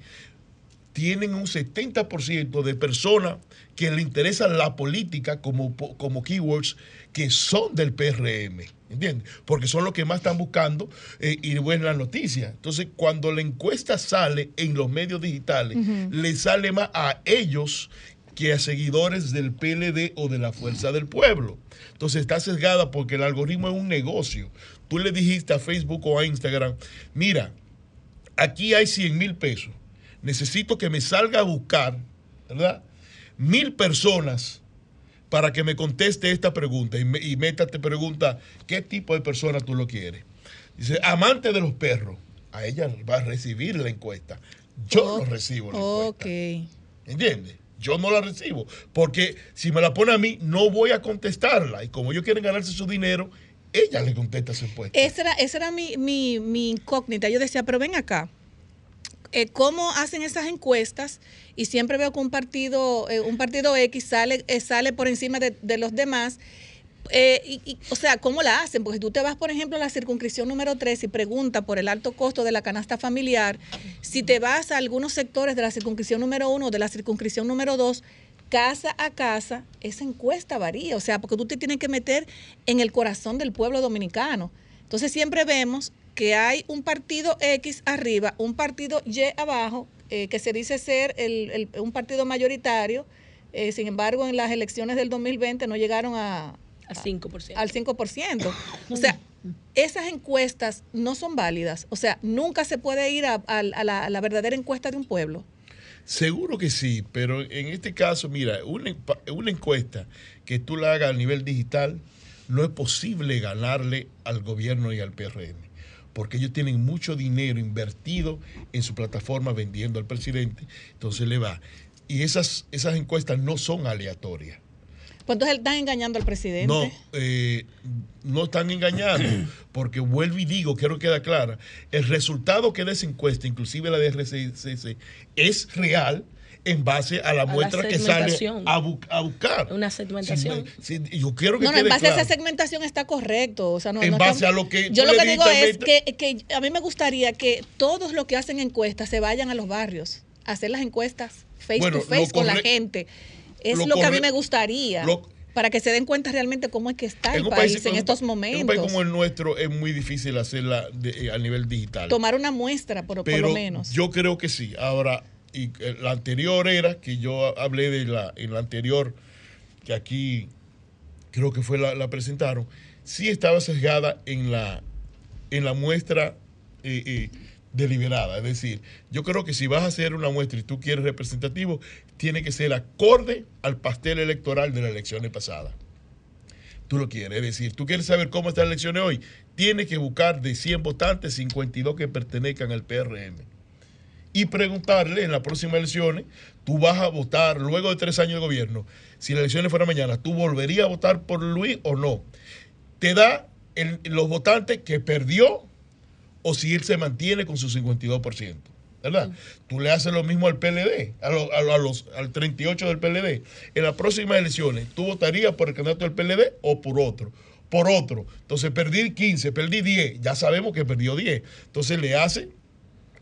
tienen un 70% de personas que le interesa la política como, como keywords que son del PRM, ¿entiendes? Porque son los que más están buscando eh, y buenas noticias. Entonces, cuando la encuesta sale en los medios digitales, le sale más a ellos que a seguidores del PLD o de la Fuerza del Pueblo. Entonces está sesgada porque el algoritmo es un negocio. Tú le dijiste a Facebook o a Instagram, mira, aquí hay 100 mil pesos. Necesito que me salga a buscar, ¿verdad? Mil personas para que me conteste esta pregunta. Y, me- y Meta te pregunta, ¿qué tipo de persona tú lo quieres? Dice, amante de los perros. A ella va a recibir la encuesta. Yo no recibo la encuesta. Ok. ¿Entiendes? Yo no la recibo. Porque si me la pone a mí, no voy a contestarla. Y como ellos quieren ganarse su dinero, ella le contesta su encuesta. Esa era, esa era mi, mi, mi incógnita. Yo decía, pero ven acá. Eh, ¿Cómo hacen esas encuestas? Y siempre veo que un partido, eh, un partido X sale, eh, sale por encima de, los demás. O sea, ¿cómo la hacen? Porque tú te vas, por ejemplo, a la circunscripción número 3 y pregunta por el alto costo de la canasta familiar. Si te vas a algunos sectores de la circunscripción número 1 o de la circunscripción número 2, casa a casa, esa encuesta varía. O sea, porque tú te tienes que meter en el corazón del pueblo dominicano. Entonces siempre vemos que hay un partido X arriba, un partido Y abajo, eh, que se dice ser el- el- un partido mayoritario. Eh, sin embargo, en las elecciones del 2020 no llegaron a, Al 5%. al 5%. (laughs) O sea, esas encuestas no son válidas. O sea, nunca se puede ir a, a- a la, a la verdadera encuesta de un pueblo. Seguro que sí, pero en este caso, mira, una, una encuesta que tú la hagas a nivel digital, no es posible ganarle al gobierno y al PRM, porque ellos tienen mucho dinero invertido en su plataforma vendiendo al presidente, entonces le va. Y esas, esas encuestas no son aleatorias. Pues entonces están engañando al presidente. No, eh, no están engañando, (clears throat) porque vuelvo y digo, quiero que quede clara, el resultado que de esa encuesta, inclusive la de RCC, es real en base a la A la muestra que sale a, bu- a buscar. Una segmentación. Sí, y yo quiero que No, no, en base a esa segmentación está correcto. O sea, no, En no base a lo que Yo lo que digo es que, que a mí me gustaría que todos los que hacen encuestas se vayan a los barrios a hacer las encuestas face Bueno, to face con la gente. Es lo lo, que a mí me gustaría. lo- para que se den cuenta realmente cómo es que está el país, país- en un estos momentos. En un país como el nuestro es muy difícil hacerla de- eh, a nivel digital. Tomar una muestra, por, por Pero lo menos. yo creo que sí. Ahora, y la anterior era, que yo hablé de la, en la anterior, que aquí creo que fue la, la presentaron, sí estaba sesgada en la, en la muestra eh, eh, deliberada. Es decir, yo creo que si vas a hacer una muestra y tú quieres representativo, tiene que ser acorde al pastel electoral de las elecciones pasadas. Tú lo quieres, es decir, tú quieres saber cómo están las elecciones hoy, tienes que buscar de 100 votantes 52 que pertenezcan al PRM y preguntarle en las próximas elecciones, tú vas a votar luego de tres años de gobierno, si las elecciones fueran mañana, ¿tú volverías a votar por Luis o no? Te da el- los votantes que perdió o si él se mantiene con su 52%. ¿Verdad? Tú le haces lo mismo al PLD, a lo- a lo- a los, al 38 del PLD. En las próximas elecciones, ¿tú votarías por el candidato del PLD o por otro? Por otro. Entonces, perdí 15, perdí 10. Ya sabemos que perdió 10. Entonces, le hace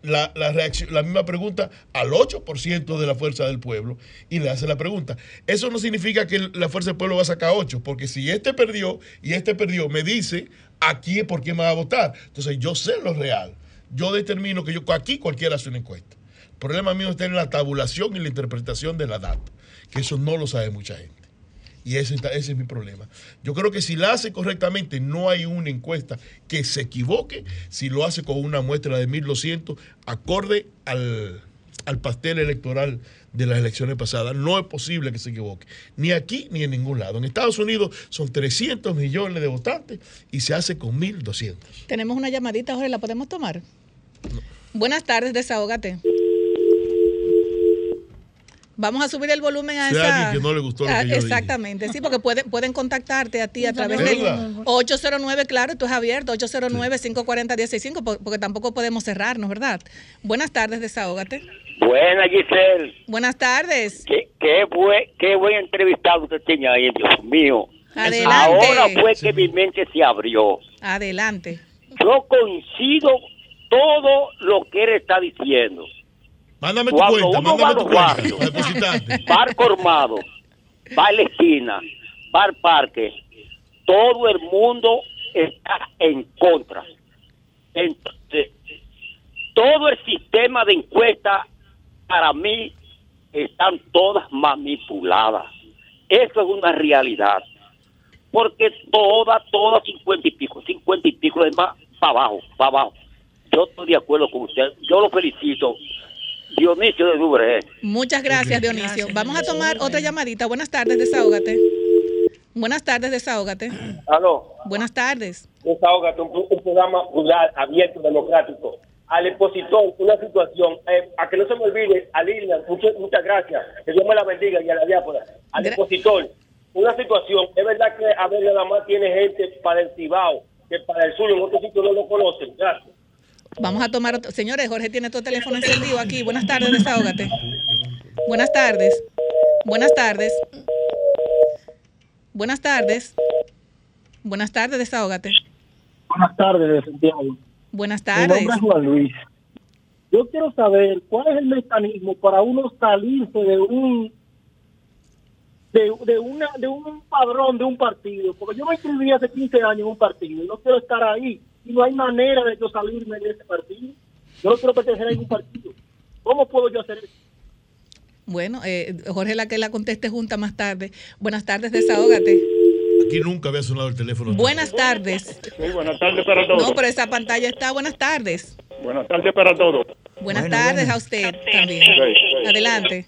la, la, reacción, la misma pregunta al 8% de la fuerza del pueblo y le hace la pregunta. Eso no significa que la fuerza del pueblo va a sacar 8, porque si este perdió y este perdió, me dice aquí por quién me va a votar. Entonces yo sé lo real. Yo determino que yo aquí cualquiera hace una encuesta. El problema mío está en la tabulación y la interpretación de la data, que eso no lo sabe mucha gente. Y ese, ese es mi problema. Yo creo que si la hace correctamente, no hay una encuesta que se equivoque si lo hace con una muestra de 1200 acorde al, al pastel electoral de las elecciones pasadas. No es posible que se equivoque, ni aquí ni en ningún lado. En Estados Unidos son 300 millones de votantes y se hace con 1200. Tenemos una llamadita, Jorge, ¿la podemos tomar? Buenas tardes, desahógate. Vamos a subir el volumen a Si esa. alguien que no le gustó lo que Ah, yo dije. Exactamente, sí, porque pueden, pueden contactarte a ti a través ¿Es del verdad? 809, claro, esto es abierto, 809-540-165, po- porque tampoco podemos cerrarnos, ¿verdad? Buenas tardes, desahógate. Buena, Giselle. Buenas tardes. Qué, qué, buen, qué buen entrevistado usted tiene ahí, Dios mío. Adelante. Ahora fue que mi mente se abrió. Adelante. Yo coincido todo lo que él está diciendo. Mándame tu Cuando cuenta, uno va mándame a tu los cuenta. barrios, bar Cormado, bar La Esquina, bar Parque, todo el mundo está en contra. Entonces, todo el sistema de encuesta para mí están todas manipuladas. Eso es una realidad. Porque todas, todas 50 y pico, 50 y pico es más para abajo, para abajo. Yo estoy de acuerdo con usted. Yo lo felicito. Dionisio de Dubre. Muchas gracias, Dionisio. Vamos a tomar otra llamadita. Buenas tardes, desahógate. Buenas tardes, desahógate. Aló, Buenas tardes. desahógate, un, un programa rural, abierto, democrático. Al expositor, una situación, eh, a que no se me olvide, a Lilian, muchas, muchas gracias, que Dios me la bendiga y a la diáspora. Al expositor, una situación, es verdad que a ver nada más tiene gente para el Cibao, que para el sur, en otros sitios no lo conocen. Gracias. Vamos a tomar. Señores, Jorge tiene tu teléfono encendido aquí. Buenas tardes, desahógate. Buenas tardes. Buenas tardes. Buenas tardes. Buenas tardes, desahógate. Buenas tardes, de Santiago. Buenas Mi tardes. nombre es Juan Luis. Yo quiero saber cuál es el mecanismo para uno salirse de un de, de una de un padrón de un partido, porque yo me inscribí hace 15 años en un partido y no quiero estar ahí y no hay manera de yo salirme de ese partido. Yo no quiero pertenecer a ningún partido. ¿Cómo puedo yo hacer eso? Bueno, eh, Jorge la que la conteste junta más tarde. Buenas tardes, desahógate. Aquí nunca había sonado el teléfono. Buenas tardes. Sí, buenas tardes para todos. No, pero esa pantalla está. Buenas tardes. Buenas tardes para todos. Buenas tardes a usted también. Sí, sí. Adelante.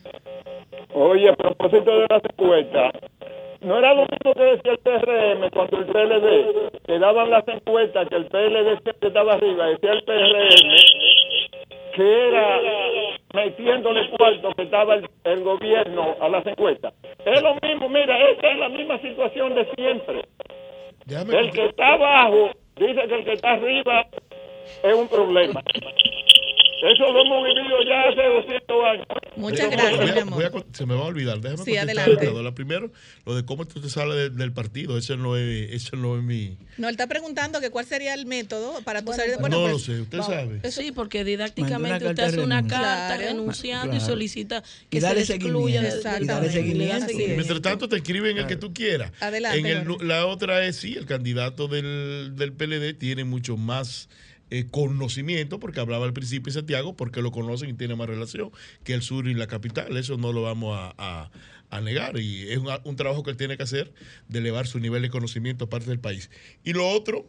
Oye, a propósito de las encuestas, ¿no era lo mismo que decía el PRM cuando el PLD, que daban las encuestas, que el PLD siempre estaba arriba, decía el PRM, que era metiéndole cuarto que estaba el, el gobierno a las encuestas? Es lo mismo, mira, esta es la misma situación de siempre. El que está abajo dice que el que está arriba es un problema. Eso lo hemos vivido ya hace 200 años. Muchas gracias, voy a- mi amor. voy a con- se me va a olvidar. Déjame Sí, contestar, adelante. Teodola. Primero, lo de cómo tú te sales de- del partido. Eso no es, eso no es mi. No, él está preguntando que cuál sería el método para tú salir de no pues, lo sé, usted vamos. sabe. Sí, porque didácticamente usted hace una carta Claro. renunciando Claro. y solicita que Y se excluya. Mientras tanto, te escriben el que tú quieras. Adelante, En el la otra es, sí, el candidato del, del PLD tiene mucho más eh, conocimiento, porque hablaba al principio Santiago, porque lo conocen y tiene más relación que el sur y la capital. Eso no lo vamos a, a- a negar. Y es un, un trabajo que él tiene que hacer de elevar su nivel de conocimiento aparte del país. Y lo otro,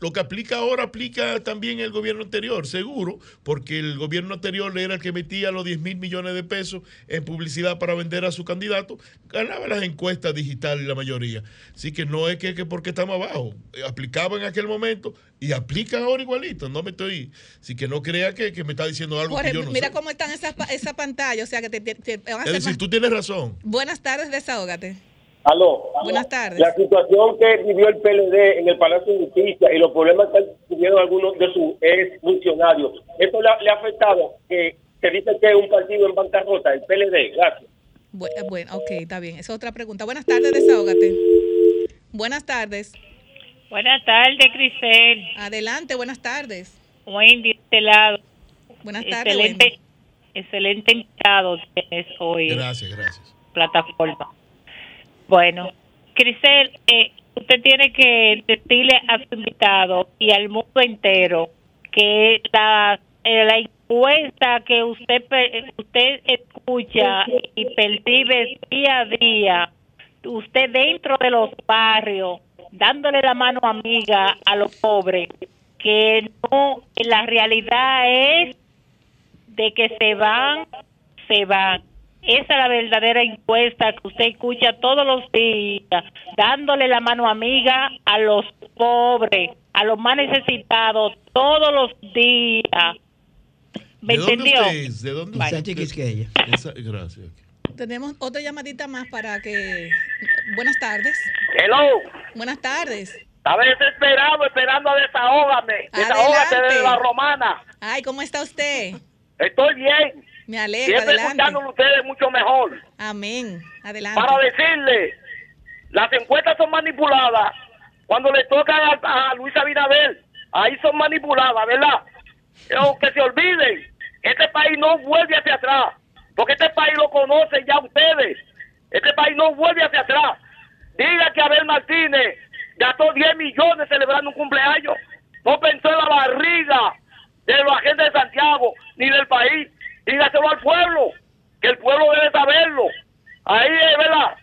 lo que aplica ahora aplica también el gobierno anterior, seguro, porque el gobierno anterior era el que metía los 10 mil millones de pesos en publicidad para vender a su candidato, ganaba las encuestas digitales la mayoría. Así que no es que, que porque estamos abajo, eh, aplicaba en aquel momento y aplica ahora igualito, no me estoy, así que no crea que, que me está diciendo algo Jorge, que yo no mira sé. cómo están esas esa pantalla, o sea que te, te- te van a Es decir, más- tú tienes razón. Buenas tardes, desahógate. Aló. Buenas tardes. La situación que vivió el PLD en el Palacio de Justicia y los problemas que tuvieron algunos de sus ex funcionarios, ¿eso le ha, le ha afectado? Que se dice que es un partido en bancarrota, el PLD. Gracias. Bu- eh, Bueno, ok, está bien. Esa es otra pregunta. Buenas tardes, desahógate. Buenas tardes. Buenas tardes, Crisel. Adelante, buenas tardes. Wendy, de este lado. Buenas tardes, Excelente, excelente invitado tienes hoy. Gracias, gracias. Plataforma. Bueno, Crisel, eh, usted tiene que decirle a su invitado y al mundo entero que la, eh, la encuesta que usted usted escucha y percibe día a día, usted dentro de los barrios, dándole la mano amiga a los pobres, que no, la realidad es de que se van, se van. Esa es la verdadera encuesta que usted escucha todos los días, dándole la mano amiga a los pobres, a los más necesitados, todos los días. ¿Me ¿De dónde entendió? usted es? ¿De dónde Vale. usted- Sánchez Quisqueya. Esa- gracias. Tenemos otra llamadita más para que... Buenas tardes. Hello. Buenas tardes. Estaba desesperado esperando a desahógame. Desahógate de la romana. Ay, ¿cómo está usted? Estoy bien. Me alegra, Siempre adelante. escuchando ustedes mucho mejor. Amén. Adelante. Para decirle, las encuestas son manipuladas. Cuando le tocan a, a Luis Abinader, ahí son manipuladas, ¿verdad? Pero que se olviden, este país no vuelve hacia atrás, porque este país lo conocen ya ustedes. Este país no vuelve hacia atrás. Diga que Abel Martínez gastó 10 millones celebrando un cumpleaños. No pensó en la barriga de los agentes de Santiago ni del país. Dígaselo al pueblo, que el pueblo debe saberlo. Ahí es, ¿verdad?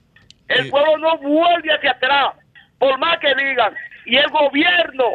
El pueblo no vuelve hacia atrás, por más que digan. Y el gobierno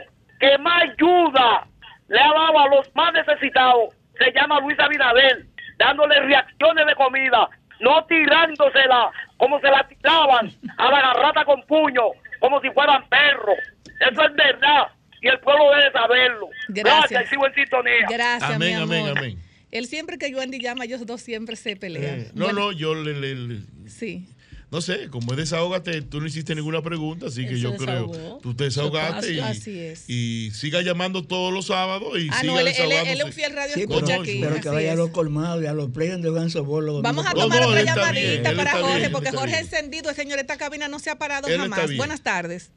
que más ayuda le ha dado a los más necesitados se llama Luis Abinader, dándole reacciones de comida, no tirándosela como se la tiraban a la garrata con puño, como si fueran perros. Eso es verdad y el pueblo debe saberlo. Gracias. y sigo en sintonía. Gracias, Amén, mi amor. amén, amén. Él siempre que Wendy llama, ellos dos siempre se pelean. Eh, no, Bueno, no, yo le, le- le- Sí. no sé, como es desahógate, tú no hiciste ninguna pregunta, así que Él yo creo, tú te desahogaste y, Así es. y siga llamando todos los sábados y Ah, siga no, él, él- él es un fiel radio Sí, escucha pero, aquí. pero que vaya a los colmados y a los players de Ganso Bolo. Vamos a tomar no, otra llamadita para Jorge, bien, porque Jorge encendido, señor, esta cabina no se ha parado Él jamás. Buenas tardes.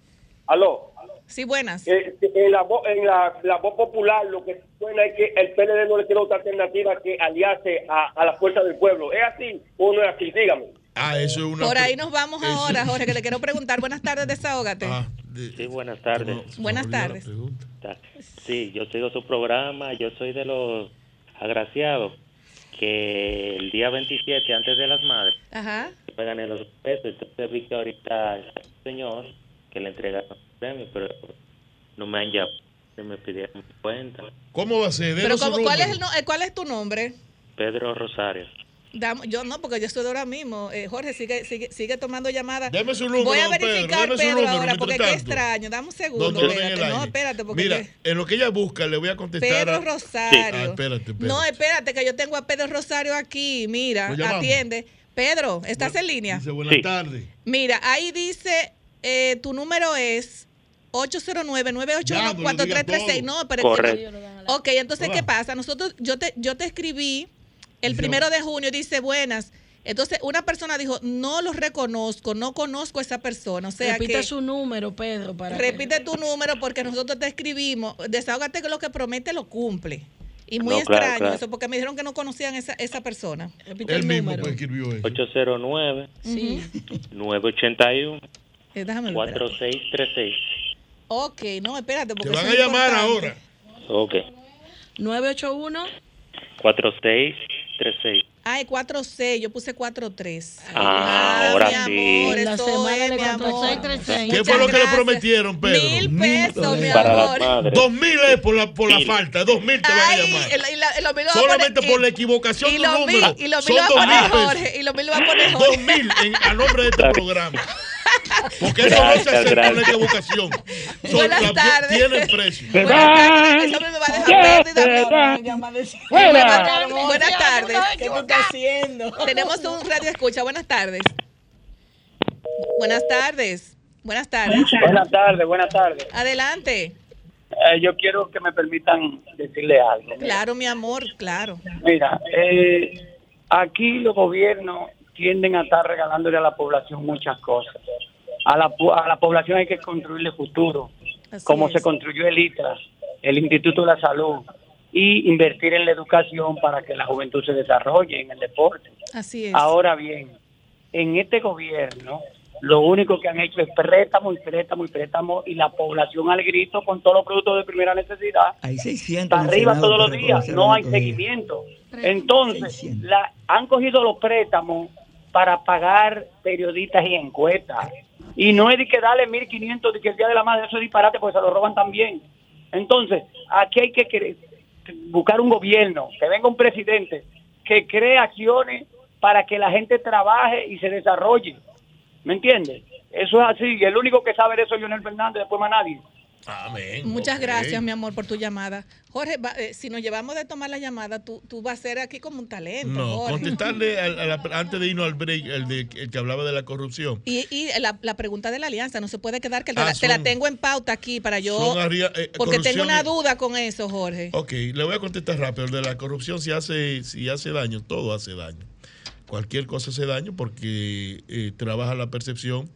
Aló. Sí, buenas. Eh, en la, en la, la voz popular lo que suena es que el PLD no le tiene otra alternativa que aliarse a, a la fuerza del pueblo. ¿Es así o no es así? Dígame. Ah, eso es una... Por ahí nos vamos eso- ahora, Jorge, que le quiero preguntar. Buenas tardes, desahógate. Ah, Sí, buenas tardes. Buenas tardes. Sí, yo sigo su programa, yo soy de los agraciados que el día 27, antes de las madres, Ajá. me gané los pesos, entonces vi que ahorita está un señor que le entregaron el premio, pero no me han llamado, ni me pidieron cuenta. ¿Cómo va a ser? Pero ¿cómo- ¿cuál, es el no- eh, ¿cuál es tu nombre? Pedro Rosario. Yo no, porque yo estoy de ahora mismo. Eh, Jorge, sigue, sigue, sigue tomando llamadas. Deme su número, Voy a Pedro, verificar, Pedro, número, ahora, porque qué tanto. extraño. Dame un segundo. Espérate. No, espérate, porque Mira, qué- en lo que ella busca, le voy a contestar Pedro a... Rosario. Ah, espérate, espérate. No, espérate, que yo tengo a Pedro Rosario aquí. Mira, atiende. Pedro, ¿estás en línea? Dice buenas Sí. tardes. Mira, ahí dice, eh, tu número es 809-981-4336. No, pero Correcto. Ok, entonces, ¿qué pasa? Nosotros, yo te, yo te escribí el primero de junio y dice, buenas. Entonces, una persona dijo, no los reconozco, no conozco a esa persona. O sea Repite que, su número, Pedro, para que- repite tu número porque nosotros te escribimos. Desahógate que lo que promete lo cumple. Y muy No, extraño claro. eso, porque me dijeron que no conocían esa, esa persona. Repite Él mismo pues, escribió eso. 809 Sí. 981 Eh, déjame ver. espérate. 4636. Ok, no, espérate. Porque Te van a llamar ahora. Ok. 981 4636. Ay, 4-6, yo puse 4-3. Ah, ahora mi sí. amor, La semana es, de mi amor. 4636. ¿Qué fue lo que le prometieron, Pedro? Mil pesos, mi amor. Dos mil es por la, por la falta, dos mil te van a llamar. y la- y la- y lo mil Solamente poner- por y- la equivocación y de lo un mil- número. y lo mil Son lo va a dos poner mil pesos. Jorge, y lo mil lo va a poner Dos Jorge. mil en- a nombre de este (laughs) programa. Porque eso no se hace por la. (laughs) Son- Buenas tardes. Tienen precio. Buenas tardes. Eso me va a dejar pérdida. Buenas. Buenas, buenas tardes. ¿Qué tú estás haciendo? Tenemos un radio escucha. Buenas tardes. Buenas tardes. Buenas tardes. Buenas tardes, buenas tardes. Adelante. Eh, yo quiero que me permitan decirle algo. Claro, mi amor, claro. Mira, eh, aquí los gobiernos tienden a estar regalándole a la población muchas cosas. A la, a la población hay que construirle futuro, Así como es. se construyó el ITRA, el Instituto de la Salud, y invertir en la educación para que la juventud se desarrolle en el deporte. Así es. Ahora bien, en este gobierno, lo único que han hecho es préstamo y préstamo y préstamo y la población al grito con todos los productos de primera necesidad Hay 600 para arriba todos los días, no hay seguimiento. Entonces, la, han cogido los préstamos para pagar periodistas y encuestas. Y no es de que darle 1.500 de que el Día de la Madre, eso es disparate porque se lo roban también. Entonces, aquí hay que buscar un gobierno, que venga un presidente que cree acciones para que la gente trabaje y se desarrolle. ¿Me entiendes? Eso es así. Y el único que sabe de eso es Leonel Fernández, después más nadie. Amén. Muchas gracias, mi amor, por tu llamada. Jorge, va- eh, si nos llevamos de tomar la llamada, tú, tú vas a ser aquí como un talento. No, Jorge. contestarle (laughs) al- a la- antes de irnos al break, el, de, el que hablaba de la corrupción. Y, y la, la pregunta de la alianza, no se puede quedar que te, Ah, la, te la son- tengo en pauta aquí para yo. eh, porque tengo una duda con eso, Jorge. Ok, le voy a contestar rápido. El de la corrupción, si hace, si hace daño, todo hace daño. Cualquier cosa hace daño porque eh, trabaja la percepción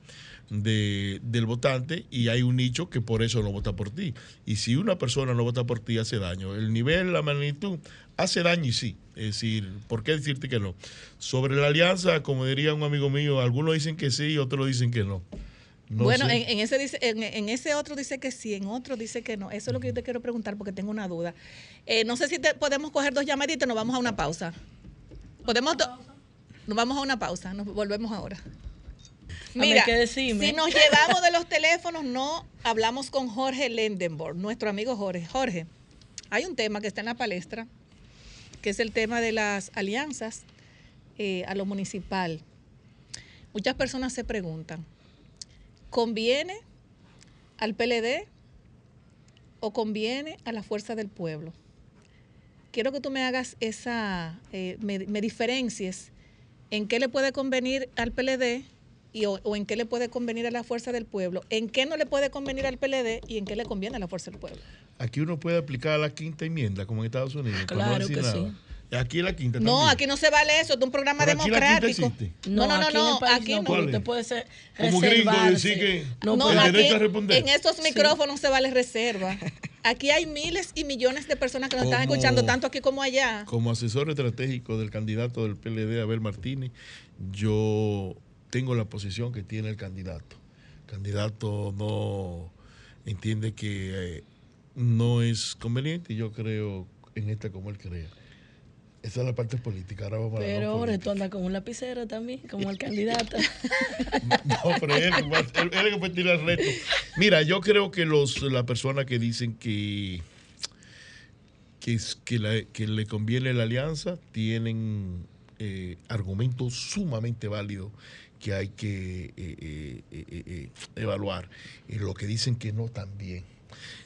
de, del votante y hay un nicho que por eso no vota por ti. Y si una persona no vota por ti, hace daño. El nivel, la magnitud, hace daño y sí. Es decir, ¿por qué decirte que no? Sobre la alianza, como diría un amigo mío, algunos dicen que sí, otros dicen que no. No bueno, en, en ese dice, en, en ese otro dice que sí, en otro dice que no. Eso es lo que yo te quiero preguntar porque tengo una duda. Eh, no sé si te, podemos coger dos llamaditas, nos vamos a una pausa. Podemos, nos vamos a una pausa, nos volvemos ahora. Mira, si nos llevamos de los teléfonos, no hablamos con Jorge Lendenborg, nuestro amigo Jorge. Jorge, hay un tema que está en la palestra, que es el tema de las alianzas eh, a lo municipal. Muchas personas se preguntan, ¿conviene al PLD o conviene a la fuerza del pueblo? Quiero que tú me hagas esa, eh, me, me diferencies en qué le puede convenir al PLD y, o, o en qué le puede convenir a la fuerza del pueblo, en qué no le puede convenir al PLD y en qué le conviene a la fuerza del pueblo. Aquí uno puede aplicar la quinta enmienda, como en Estados Unidos. no Claro decir que nada. sí. Aquí la quinta No, también. aquí no se vale eso, es un programa Pero aquí democrático. No, no, no, aquí no, aquí no, no. porque ¿Cuál usted puede ser Como gringo decir que No, No, puede- el derecho aquí, a responder. en estos micrófonos se vale reserva. Aquí hay miles y millones de personas que nos están escuchando, tanto aquí como allá. Como asesor estratégico del candidato del PLD, Abel Martínez, yo tengo la posición que tiene el candidato. El candidato no entiende que eh, no es conveniente y yo creo en esta como él crea. Esa es la parte política. Ahora vamos a la Pero no ahora política. tú andas con un lapicero también, como el candidato. (laughs) No, pero él, él- él es que tirar el reto. Mira, yo creo que los las personas que dicen que que, es- que, la- que le conviene la alianza tienen eh, argumentos sumamente válidos que hay que eh, eh, eh, eh, eh, evaluar. Y lo que dicen que no también.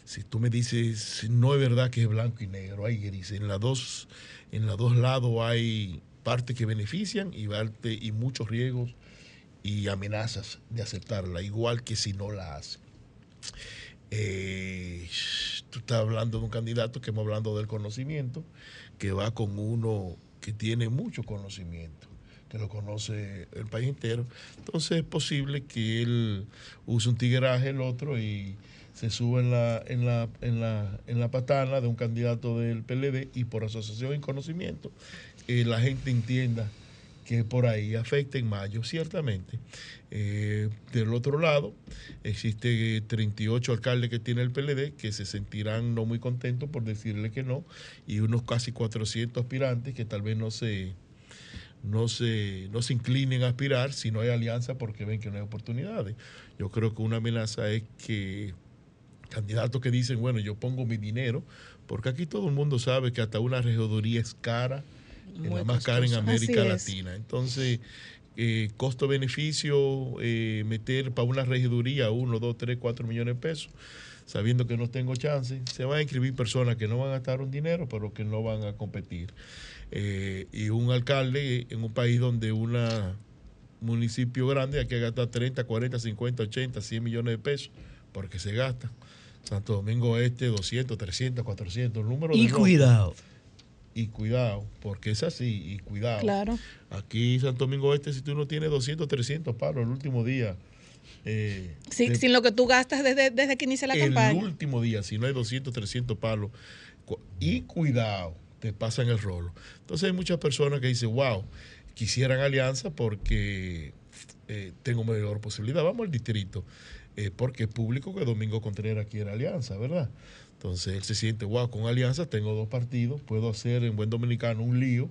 Si tú me dices, no es verdad que es blanco y negro, hay grises. En las dos, en los dos lados hay partes que benefician y, y muchos riesgos y amenazas de aceptarla, igual que si no la hace. Tú estás hablando de un candidato que hemos hablando del conocimiento, que va con uno que tiene mucho conocimiento, que lo conoce el país entero. Entonces es posible que él use un tigueraje el otro y se suba en la, en la, en la, en la patana de un candidato del PLD y por asociación y conocimiento eh, la gente entienda que por ahí afecta en mayo, ciertamente. Eh, del otro lado, existe 38 alcaldes que tiene el PLD que se sentirán no muy contentos por decirle que no, y unos casi 400 aspirantes que tal vez no se, no se, no se inclinen a aspirar si no hay alianza porque ven que no hay oportunidades. Yo creo que una amenaza es que candidatos que dicen, bueno, yo pongo mi dinero, porque aquí todo el mundo sabe que hasta una regiduría es cara, es la más cara en. América. Latina. Entonces, eh, costo-beneficio, eh, meter para una regiduría uno, dos, tres, cuatro millones de pesos, sabiendo que no tengo chance, se van a inscribir personas que no van a gastar un dinero, pero que no van a competir. Eh, y un alcalde en un país donde una municipio grande hay que gastar 30, 40, 50, 80, 100 millones de pesos, porque se gasta. Santo Domingo Este, 200, 300, 400, número Y de cuidado. Y cuidado, porque es así, y cuidado. Claro. Aquí Santo Domingo Este, si tú no tienes 200, 300 palos el último día, eh, Sí, de- sin lo que tú gastas desde, desde que inicia la el campaña. último día, si no hay 200, 300 palos, y cuidado, te pasan el rolo. Entonces hay muchas personas que dicen, wow, quisieran alianza porque eh, tengo mayor posibilidad. Vamos al distrito, eh, porque es público que Domingo Contreras quiere alianza, ¿verdad? Entonces él se siente, wow, con alianza tengo dos partidos, puedo hacer en buen dominicano un lío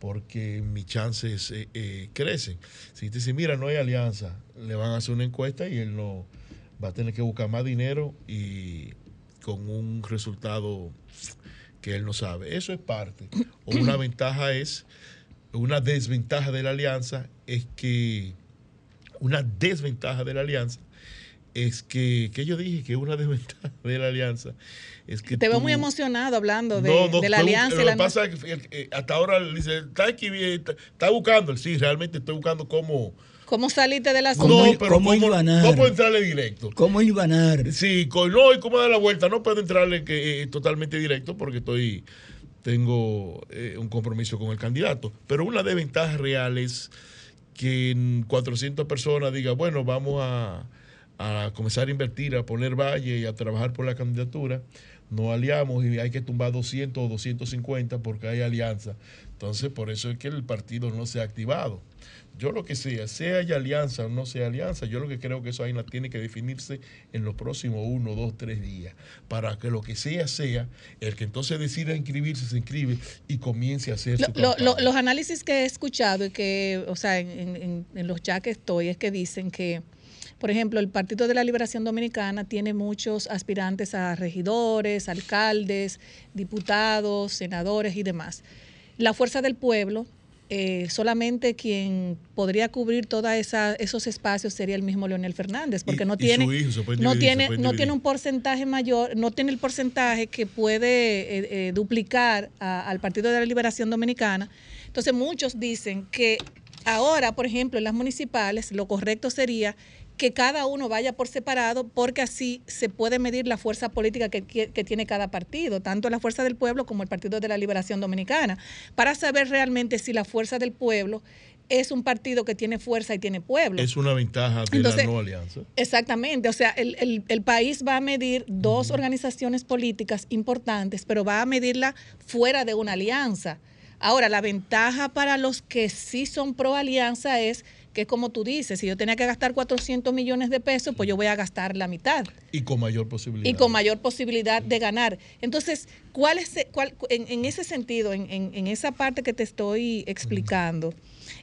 porque mis chances eh, crecen. Si te dice, mira, no hay alianza, le van a hacer una encuesta y él no va a tener que buscar más dinero y con un resultado que él no sabe. Eso es parte. O una (clears throat) ventaja es, una desventaja de la alianza es que, una desventaja de la alianza es que, que yo dije que una (laughs) desventaja de la alianza es que Te veo tú- muy emocionado hablando de, no, no, de la bu- alianza. Lo que pasa es que eh, hasta ahora dice, está aquí, bien, está, está buscando. Sí, realmente estoy buscando cómo. ¿Cómo saliste del No, asunto? pero cómo cómo, cómo entrarle directo. ¿Cómo hilvanar? Sí, con, no, y cómo dar la vuelta. No puedo entrarle que, eh, totalmente directo porque estoy tengo eh, un compromiso con el candidato. Pero una desventaja real es que en 400 personas digan, bueno, vamos a, a comenzar a invertir, a poner valle y a trabajar por la candidatura. No aliamos y hay que tumbar 200 o 250 porque hay alianza. Entonces, por eso es que el partido no se ha activado. Yo lo que sea, sea haya alianza o no sea alianza, yo lo que creo que eso ahí tiene que definirse en los próximos uno, dos, tres días, para que lo que sea sea, el que entonces decida inscribirse se inscribe y comience a hacer Lo- su lo- los análisis que he escuchado y que, o sea, en, en- en los ya que estoy, es que dicen que, por ejemplo, el Partido de la Liberación Dominicana tiene muchos aspirantes a regidores, alcaldes, diputados, senadores y demás. La Fuerza del Pueblo, eh, solamente quien podría cubrir todos esos espacios sería el mismo Leonel Fernández, porque Y- no y tiene, no tiene, no tiene un porcentaje mayor, no tiene el porcentaje que puede eh, eh, duplicar a- al Partido de la Liberación Dominicana. Entonces muchos dicen que ahora, por ejemplo, en las municipales, lo correcto sería que cada uno vaya por separado porque así se puede medir la fuerza política que, que- que tiene cada partido, tanto la Fuerza del Pueblo como el Partido de la Liberación Dominicana, para saber realmente si la Fuerza del Pueblo es un partido que tiene fuerza y tiene pueblo. Es una ventaja de Entonces, la no alianza. Exactamente, o sea, el, el- el país va a medir dos organizaciones políticas importantes, pero va a medirla fuera de una alianza. Ahora, la ventaja para los que sí son pro alianza es que, como tú dices, si yo tenía que gastar 400 millones de pesos, pues yo voy a gastar la mitad Y con mayor posibilidad. y con mayor posibilidad de ganar. Entonces, ¿cuál es, cuál, en, en ese sentido, en, en- en esa parte que te estoy explicando,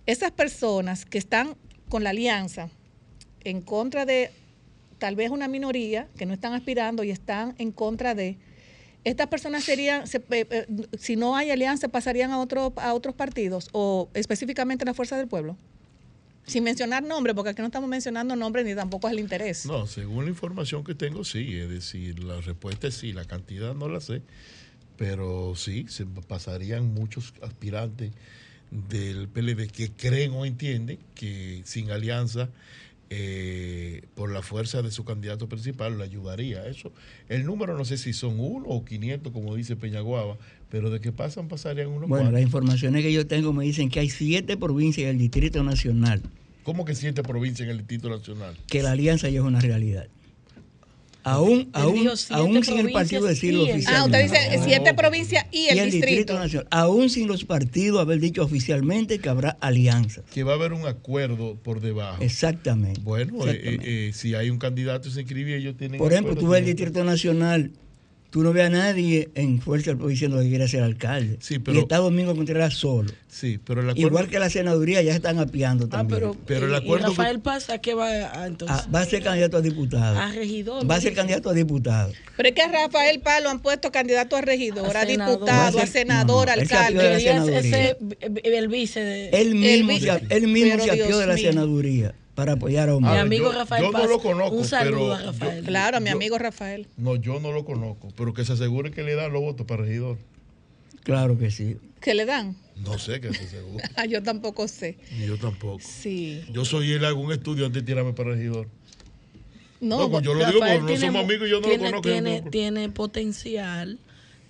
esas personas que están con la alianza en contra de tal vez una minoría que no están aspirando y están en contra de, estas personas serían, se- eh, eh, si no hay alianza, pasarían a, otro, a otros partidos o específicamente a la Fuerza del Pueblo. Sin mencionar nombres, porque aquí no estamos mencionando nombres ni tampoco es el interés. No, según la información que tengo, sí. Es decir, la respuesta es sí. La cantidad no la sé. Pero sí, se pasarían muchos aspirantes del PLD que creen o entienden que sin alianza, eh, por la fuerza de su candidato principal, le ayudaría. Eso, el número no sé si son uno o 500, como dice Peñaguaba, pero de que pasan, pasarían unos Bueno, las informaciones que yo tengo me dicen que hay siete provincias del Distrito Nacional ¿Cómo que siete provincias en el Distrito Nacional? que la alianza ya es una realidad. Aún, aún, siete aún sin el partido decirlo y el- Ah, usted oficialmente. dice siete provincias y el, distrito. Nacional. Aún sin los partidos haber dicho oficialmente que habrá alianzas. Que va a haber un acuerdo por debajo. Exactamente. Bueno, eh, Exactamente. eh, eh, si hay un candidato y se inscribe, ellos tienen. Por ejemplo, tú ves el Distrito Nacional, tú no ves a nadie en Fuerza del Pueblo diciendo que quiere ser alcalde. pero- y está Domingo Contreras solo. Sí, pero el acuerdo- Igual que la senaduría ya se están apiando Ah, también. pero, Pero el acuerdo ¿y que- Rafael Paz, ¿a qué va a, entonces? Ah, va a ser candidato a diputado. A regidor. Va a ser candidato a diputado. Pero es que a Rafael Paz lo han puesto candidato a regidor, a, A diputado, a a ser- senador, no, no, él se apió alcalde. de la Quería senaduría. ese, el vice de... Él mismo, El se, vice- él mismo Pero se apió Dios de la mío. senaduría para apoyar a Mi Omar. ver, amigo yo- Rafael yo no lo conozco, un saludo pero a Rafael. Claro, a mi Yo- amigo Rafael. No, yo no lo conozco, pero que se asegure que le dan los votos para regidor. Claro que sí. ¿Qué le dan? No sé que se asegure. (laughs) Ah, yo tampoco sé. Ni yo tampoco. Sí. Yo soy él, hago un estudio antes de tirarme para regidor. No, No, pues yo lo digo porque no somos amigos y yo no lo conozco, Tiene, no- tiene potencial.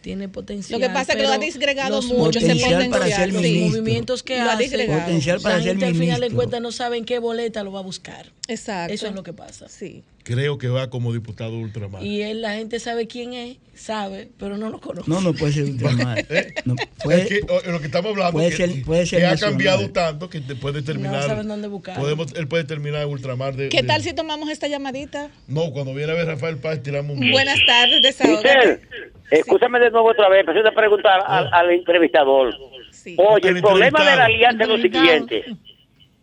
Tiene potencial. Lo que pasa es que lo ha disgregado mucho, ese Potencial para potencial. ser los ministro. movimientos que Lo ha hace, disgregado. Potencial para la ser gente al final de cuentas no saben qué boleta lo va a buscar. Exacto. Eso es lo que pasa. Sí. Creo que va como diputado ultramar. Y él, la gente sabe quién es, sabe, pero no lo conoce. No, no puede ser ultramar. (laughs) ¿Eh? No, Es puede- que, o- lo que estamos hablando puede que, ser- puede ser que ha cambiado tanto que te puede terminar. saben dónde buscar. Podemos, él puede terminar en ultramar de. ¿Qué de- tal si tomamos esta llamadita? No, cuando viene a ver Rafael Paz, tiramos un. Buenas tardes, Michelle, desahógate. escúchame de nuevo otra vez, pero yo te preguntar al, al entrevistador. Oye, El el problema de la alianza es lo siguiente.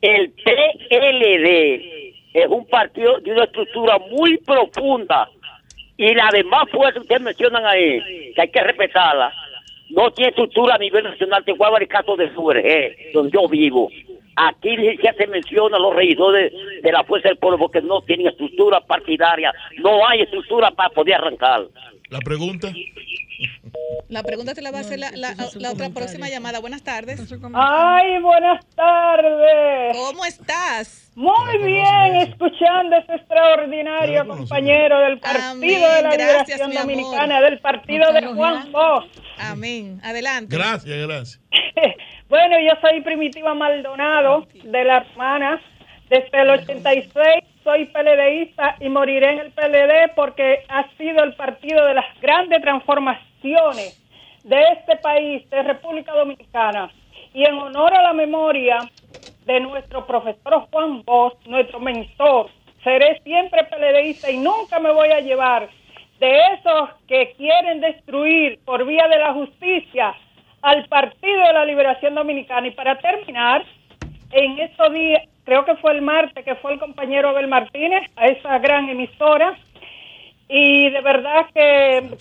El PLD es un partido de una estructura muy profunda y las demás fuerzas que ustedes mencionan ahí, que hay que respetarla, no tiene estructura a nivel nacional. Te voy a dar el caso de Surge, donde yo vivo. Aquí ni siquiera se menciona los regidores de la Fuerza del Pueblo porque no tienen estructura partidaria, no hay estructura para poder arrancar. La pregunta. La pregunta te la va a hacer la, la- la otra próxima llamada. Buenas tardes. Ay, buenas tardes. ¿Cómo estás? Muy bien, escuchando ese extraordinario compañero del Partido Amén, de la gracias, Liberación. Dominicana, del partido de Juan Bosch. Amén. Adelante. Gracias, gracias. (laughs) Bueno, yo soy Primitiva Maldonado, de la hermana. Desde el 86 soy PLDista y moriré en el PLD porque ha sido el partido de las grandes transformaciones de este país, de República Dominicana. Y en honor a la memoria de nuestro profesor Juan Bosch, nuestro mentor, seré siempre PLDista y nunca me voy a llevar de esos que quieren destruir por vía de la justicia al Partido de la Liberación Dominicana. Y para terminar, en estos días, creo que fue el martes, que fue el compañero Abel Martínez a esa gran emisora, y de verdad que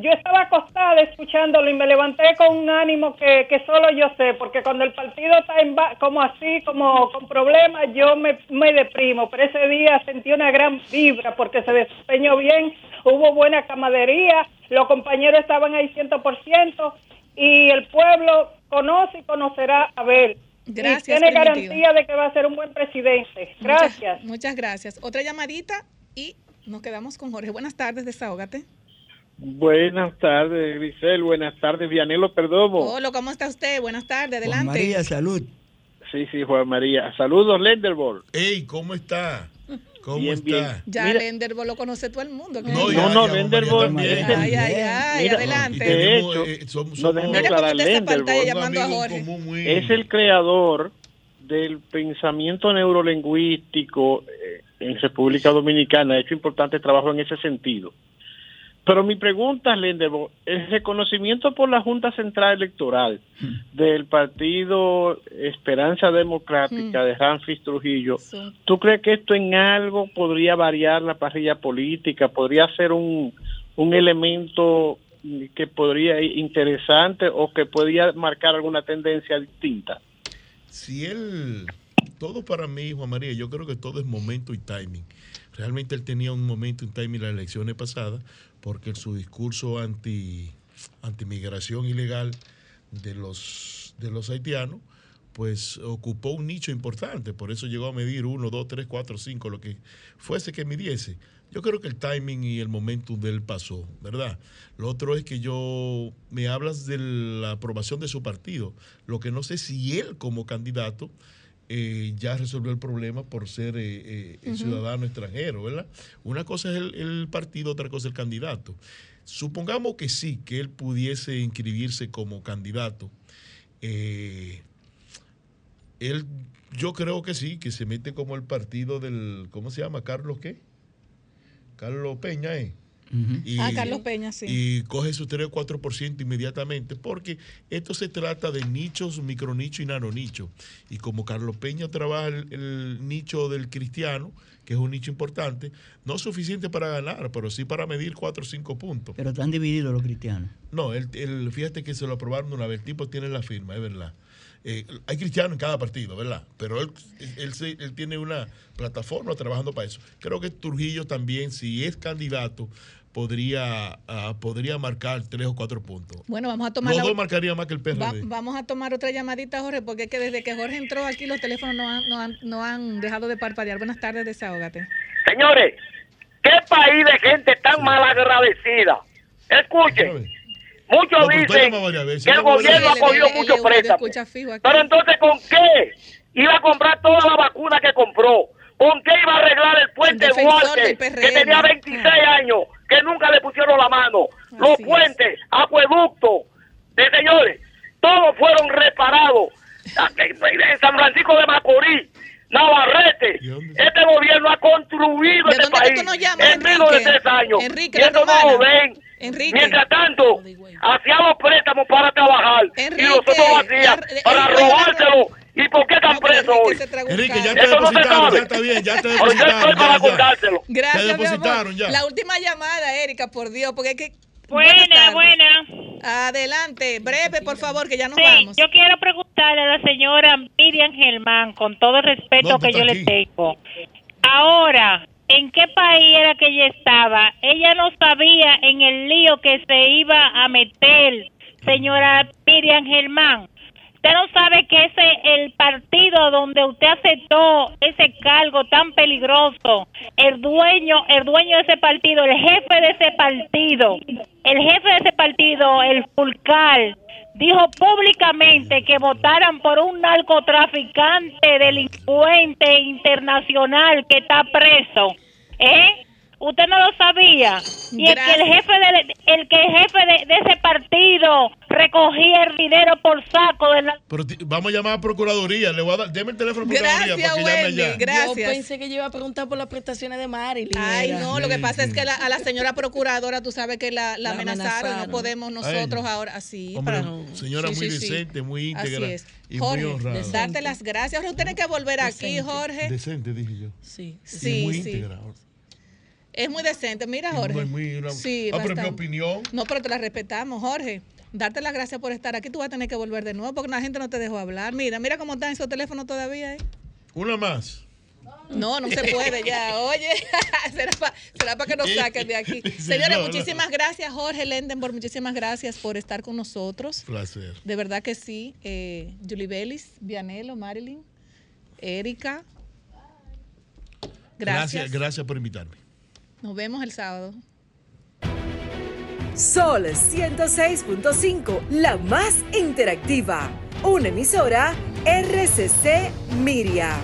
yo estaba acostada escuchándolo y me levanté con un ánimo que, que solo yo sé, porque cuando el partido está en ba- como así, como con problemas, yo me, me deprimo, pero ese día sentí una gran vibra porque se desempeñó bien, hubo buena camadería, los compañeros estaban ahí 100% y el pueblo conoce y conocerá a Abel. Gracias, Y tiene garantía de que va a ser un buen presidente. Gracias. Muchas, muchas gracias. Otra llamadita y nos quedamos con Jorge. Buenas tardes, desahógate. Buenas tardes, Grisel. Buenas tardes, Vianelo Perdomo. Hola, ¿cómo está usted? Buenas tardes, Juan adelante. María, salud. Sí, sí, Juan María. Saludos, Lenderbol. Ey, ¿cómo está? ¿Cómo Bien, está? bien. Ya Mira- lo conoce todo el mundo. No, No, ya, no, ya, Lenderbol. Ay, ay, ay, Mira, adelante. De hecho, eh, somos- no somos- déjeme Mira cómo aclarar, está esa Lenderbol. pantalla Un llamando a amigo Jorge. común muy- es el creador del pensamiento neurolingüístico eh, en República Dominicana. Ha hecho importante trabajo en ese sentido. Pero mi pregunta, Lenderbol, el reconocimiento por la Junta Central Electoral del Partido Esperanza Democrática de Ramfis Trujillo, ¿tú crees que esto en algo podría variar la parrilla política? ¿Podría ser un, un elemento que podría ir interesante o que podría marcar alguna tendencia distinta? si él, todo para mí, Juan María, yo creo que todo es momento y timing. Realmente él tenía un momento y timing las elecciones pasadas, porque su discurso anti, anti migración ilegal de los haitianos, pues ocupó un nicho importante, por eso llegó a medir 1, 2, 3, 4, 5, lo que fuese que midiese. Yo creo que el timing y el momentum de él pasó, ¿verdad? Lo otro es que yo me hablas de la aprobación de su partido. Lo que no sé si él como candidato eh, ya resolvió el problema por ser eh, eh, ciudadano extranjero, ¿verdad? Una cosa es el, el partido, otra cosa es el candidato. Supongamos que sí, que él pudiese inscribirse como candidato. él, yo creo que sí, que se mete como el partido del, ¿cómo se llama? Carlos qué? Carlos Peña, ¿eh? Y- ah, Carlos Peña, sí. y coge su 3 o 4% inmediatamente, porque esto se trata de nichos, micronicho y nanonicho. Y como Carlos Peña trabaja el, el nicho del cristiano, que es un nicho importante, no es suficiente para ganar, pero sí para medir 4 o 5 puntos. Pero están divididos los cristianos. No, él, él- fíjate que se lo aprobaron una vez, el tipo tiene la firma, es verdad. Eh, hay cristianos en cada partido, ¿verdad? Pero él, él, se- él tiene una plataforma trabajando para eso. Creo que Trujillo también, si es candidato, podría, ah, podría marcar tres o cuatro puntos. Bueno, vamos a tomar Los la- dos marcaría más que el Va- PRD. vamos a tomar otra llamadita, Jorge, porque es que desde que Jorge entró aquí los teléfonos no han, no han, no han dejado de parpadear. Buenas tardes, desahógate. Señores, ¿qué país de gente tan mal agradecida? Escuchen, muchos No, dicen veces, que el no, no, gobierno no, ha cogido muchos préstamos. Pero entonces, ¿con qué iba a comprar toda la vacuna que compró? ¿Con qué iba a arreglar el puente del que tenía 26 años, que nunca le pusieron la mano? Los es. puentes, acueductos, de señores, todos fueron reparados. En San Francisco de Macorís, Navarrete, este gobierno ha construido ¿De este país llamas, en menos de tres años. Enrique, y esto no lo ven. Enrique. Mientras tanto, hacía los préstamos para trabajar Enrique, y nosotros lo hacían la- para el- robárselo. ¿Y por qué están presos hoy? Enrique, ya te Eso no depositaron, sabe. ya está bien, ya te Pero yo estoy depositaron. ya, ya. Gracias, Te depositaron ya. La última llamada, Erika, por Dios, porque es que... Buena, buena. Adelante, breve, por favor, que ya nos Sí, vamos. yo quiero preguntarle a la señora Miriam Germán, con todo el respeto No, que yo le tengo. Ahora, ¿en qué país era que ella estaba? Ella no sabía en el lío que se iba a meter, señora Miriam Germán. Usted no sabe que ese el partido donde usted aceptó ese cargo tan peligroso, el dueño, el dueño de ese partido, el jefe de ese partido, el jefe de ese partido, el Fulcal, dijo públicamente que votaran por un narcotraficante delincuente internacional que está preso. ¿Eh? Usted no lo sabía. Y el que el jefe de, el que el jefe de, de ese partido recogía el dinero por saco de la Pero vamos a llamar a Procuraduría. Le voy a dar, deme el teléfono de Procuraduría para que llame allá. Yo pensé que yo iba a preguntar por las prestaciones de Marilyn. Ay, no, lo que pasa es que la- a la señora procuradora, tú sabes que la, la La amenazaron, no podemos nosotros ahora así. Hombre, señora muy decente, muy íntegra Así es. y muy Jorge, honrada. darte las gracias. Jorge, tiene que volver aquí, Jorge. Decente, dije yo. Sí, Sí, muy sí. íntegra. Es muy decente. Mira, Jorge. muy- muy una- Sí, Ah, pero mi opinión. No, pero te la respetamos, Jorge. Darte las gracias por estar aquí. Tú vas a tener que volver de nuevo porque la gente no te dejó hablar. Mira, mira cómo está en su teléfono todavía. ¿eh? Una más. No, no se puede ya. (laughs) Oye, (laughs) será para que nos saquen de aquí. Señores, no, no. muchísimas gracias, Jorge Lendenborg. Muchísimas gracias por estar con nosotros. Placer. De verdad que sí. Eh, Julie Bellis, Vianelo, Marilyn, Erika. Gracias. Gracias, gracias por invitarme. Nos vemos el sábado. Sol 106.5, la más interactiva. Una emisora RCC Miria.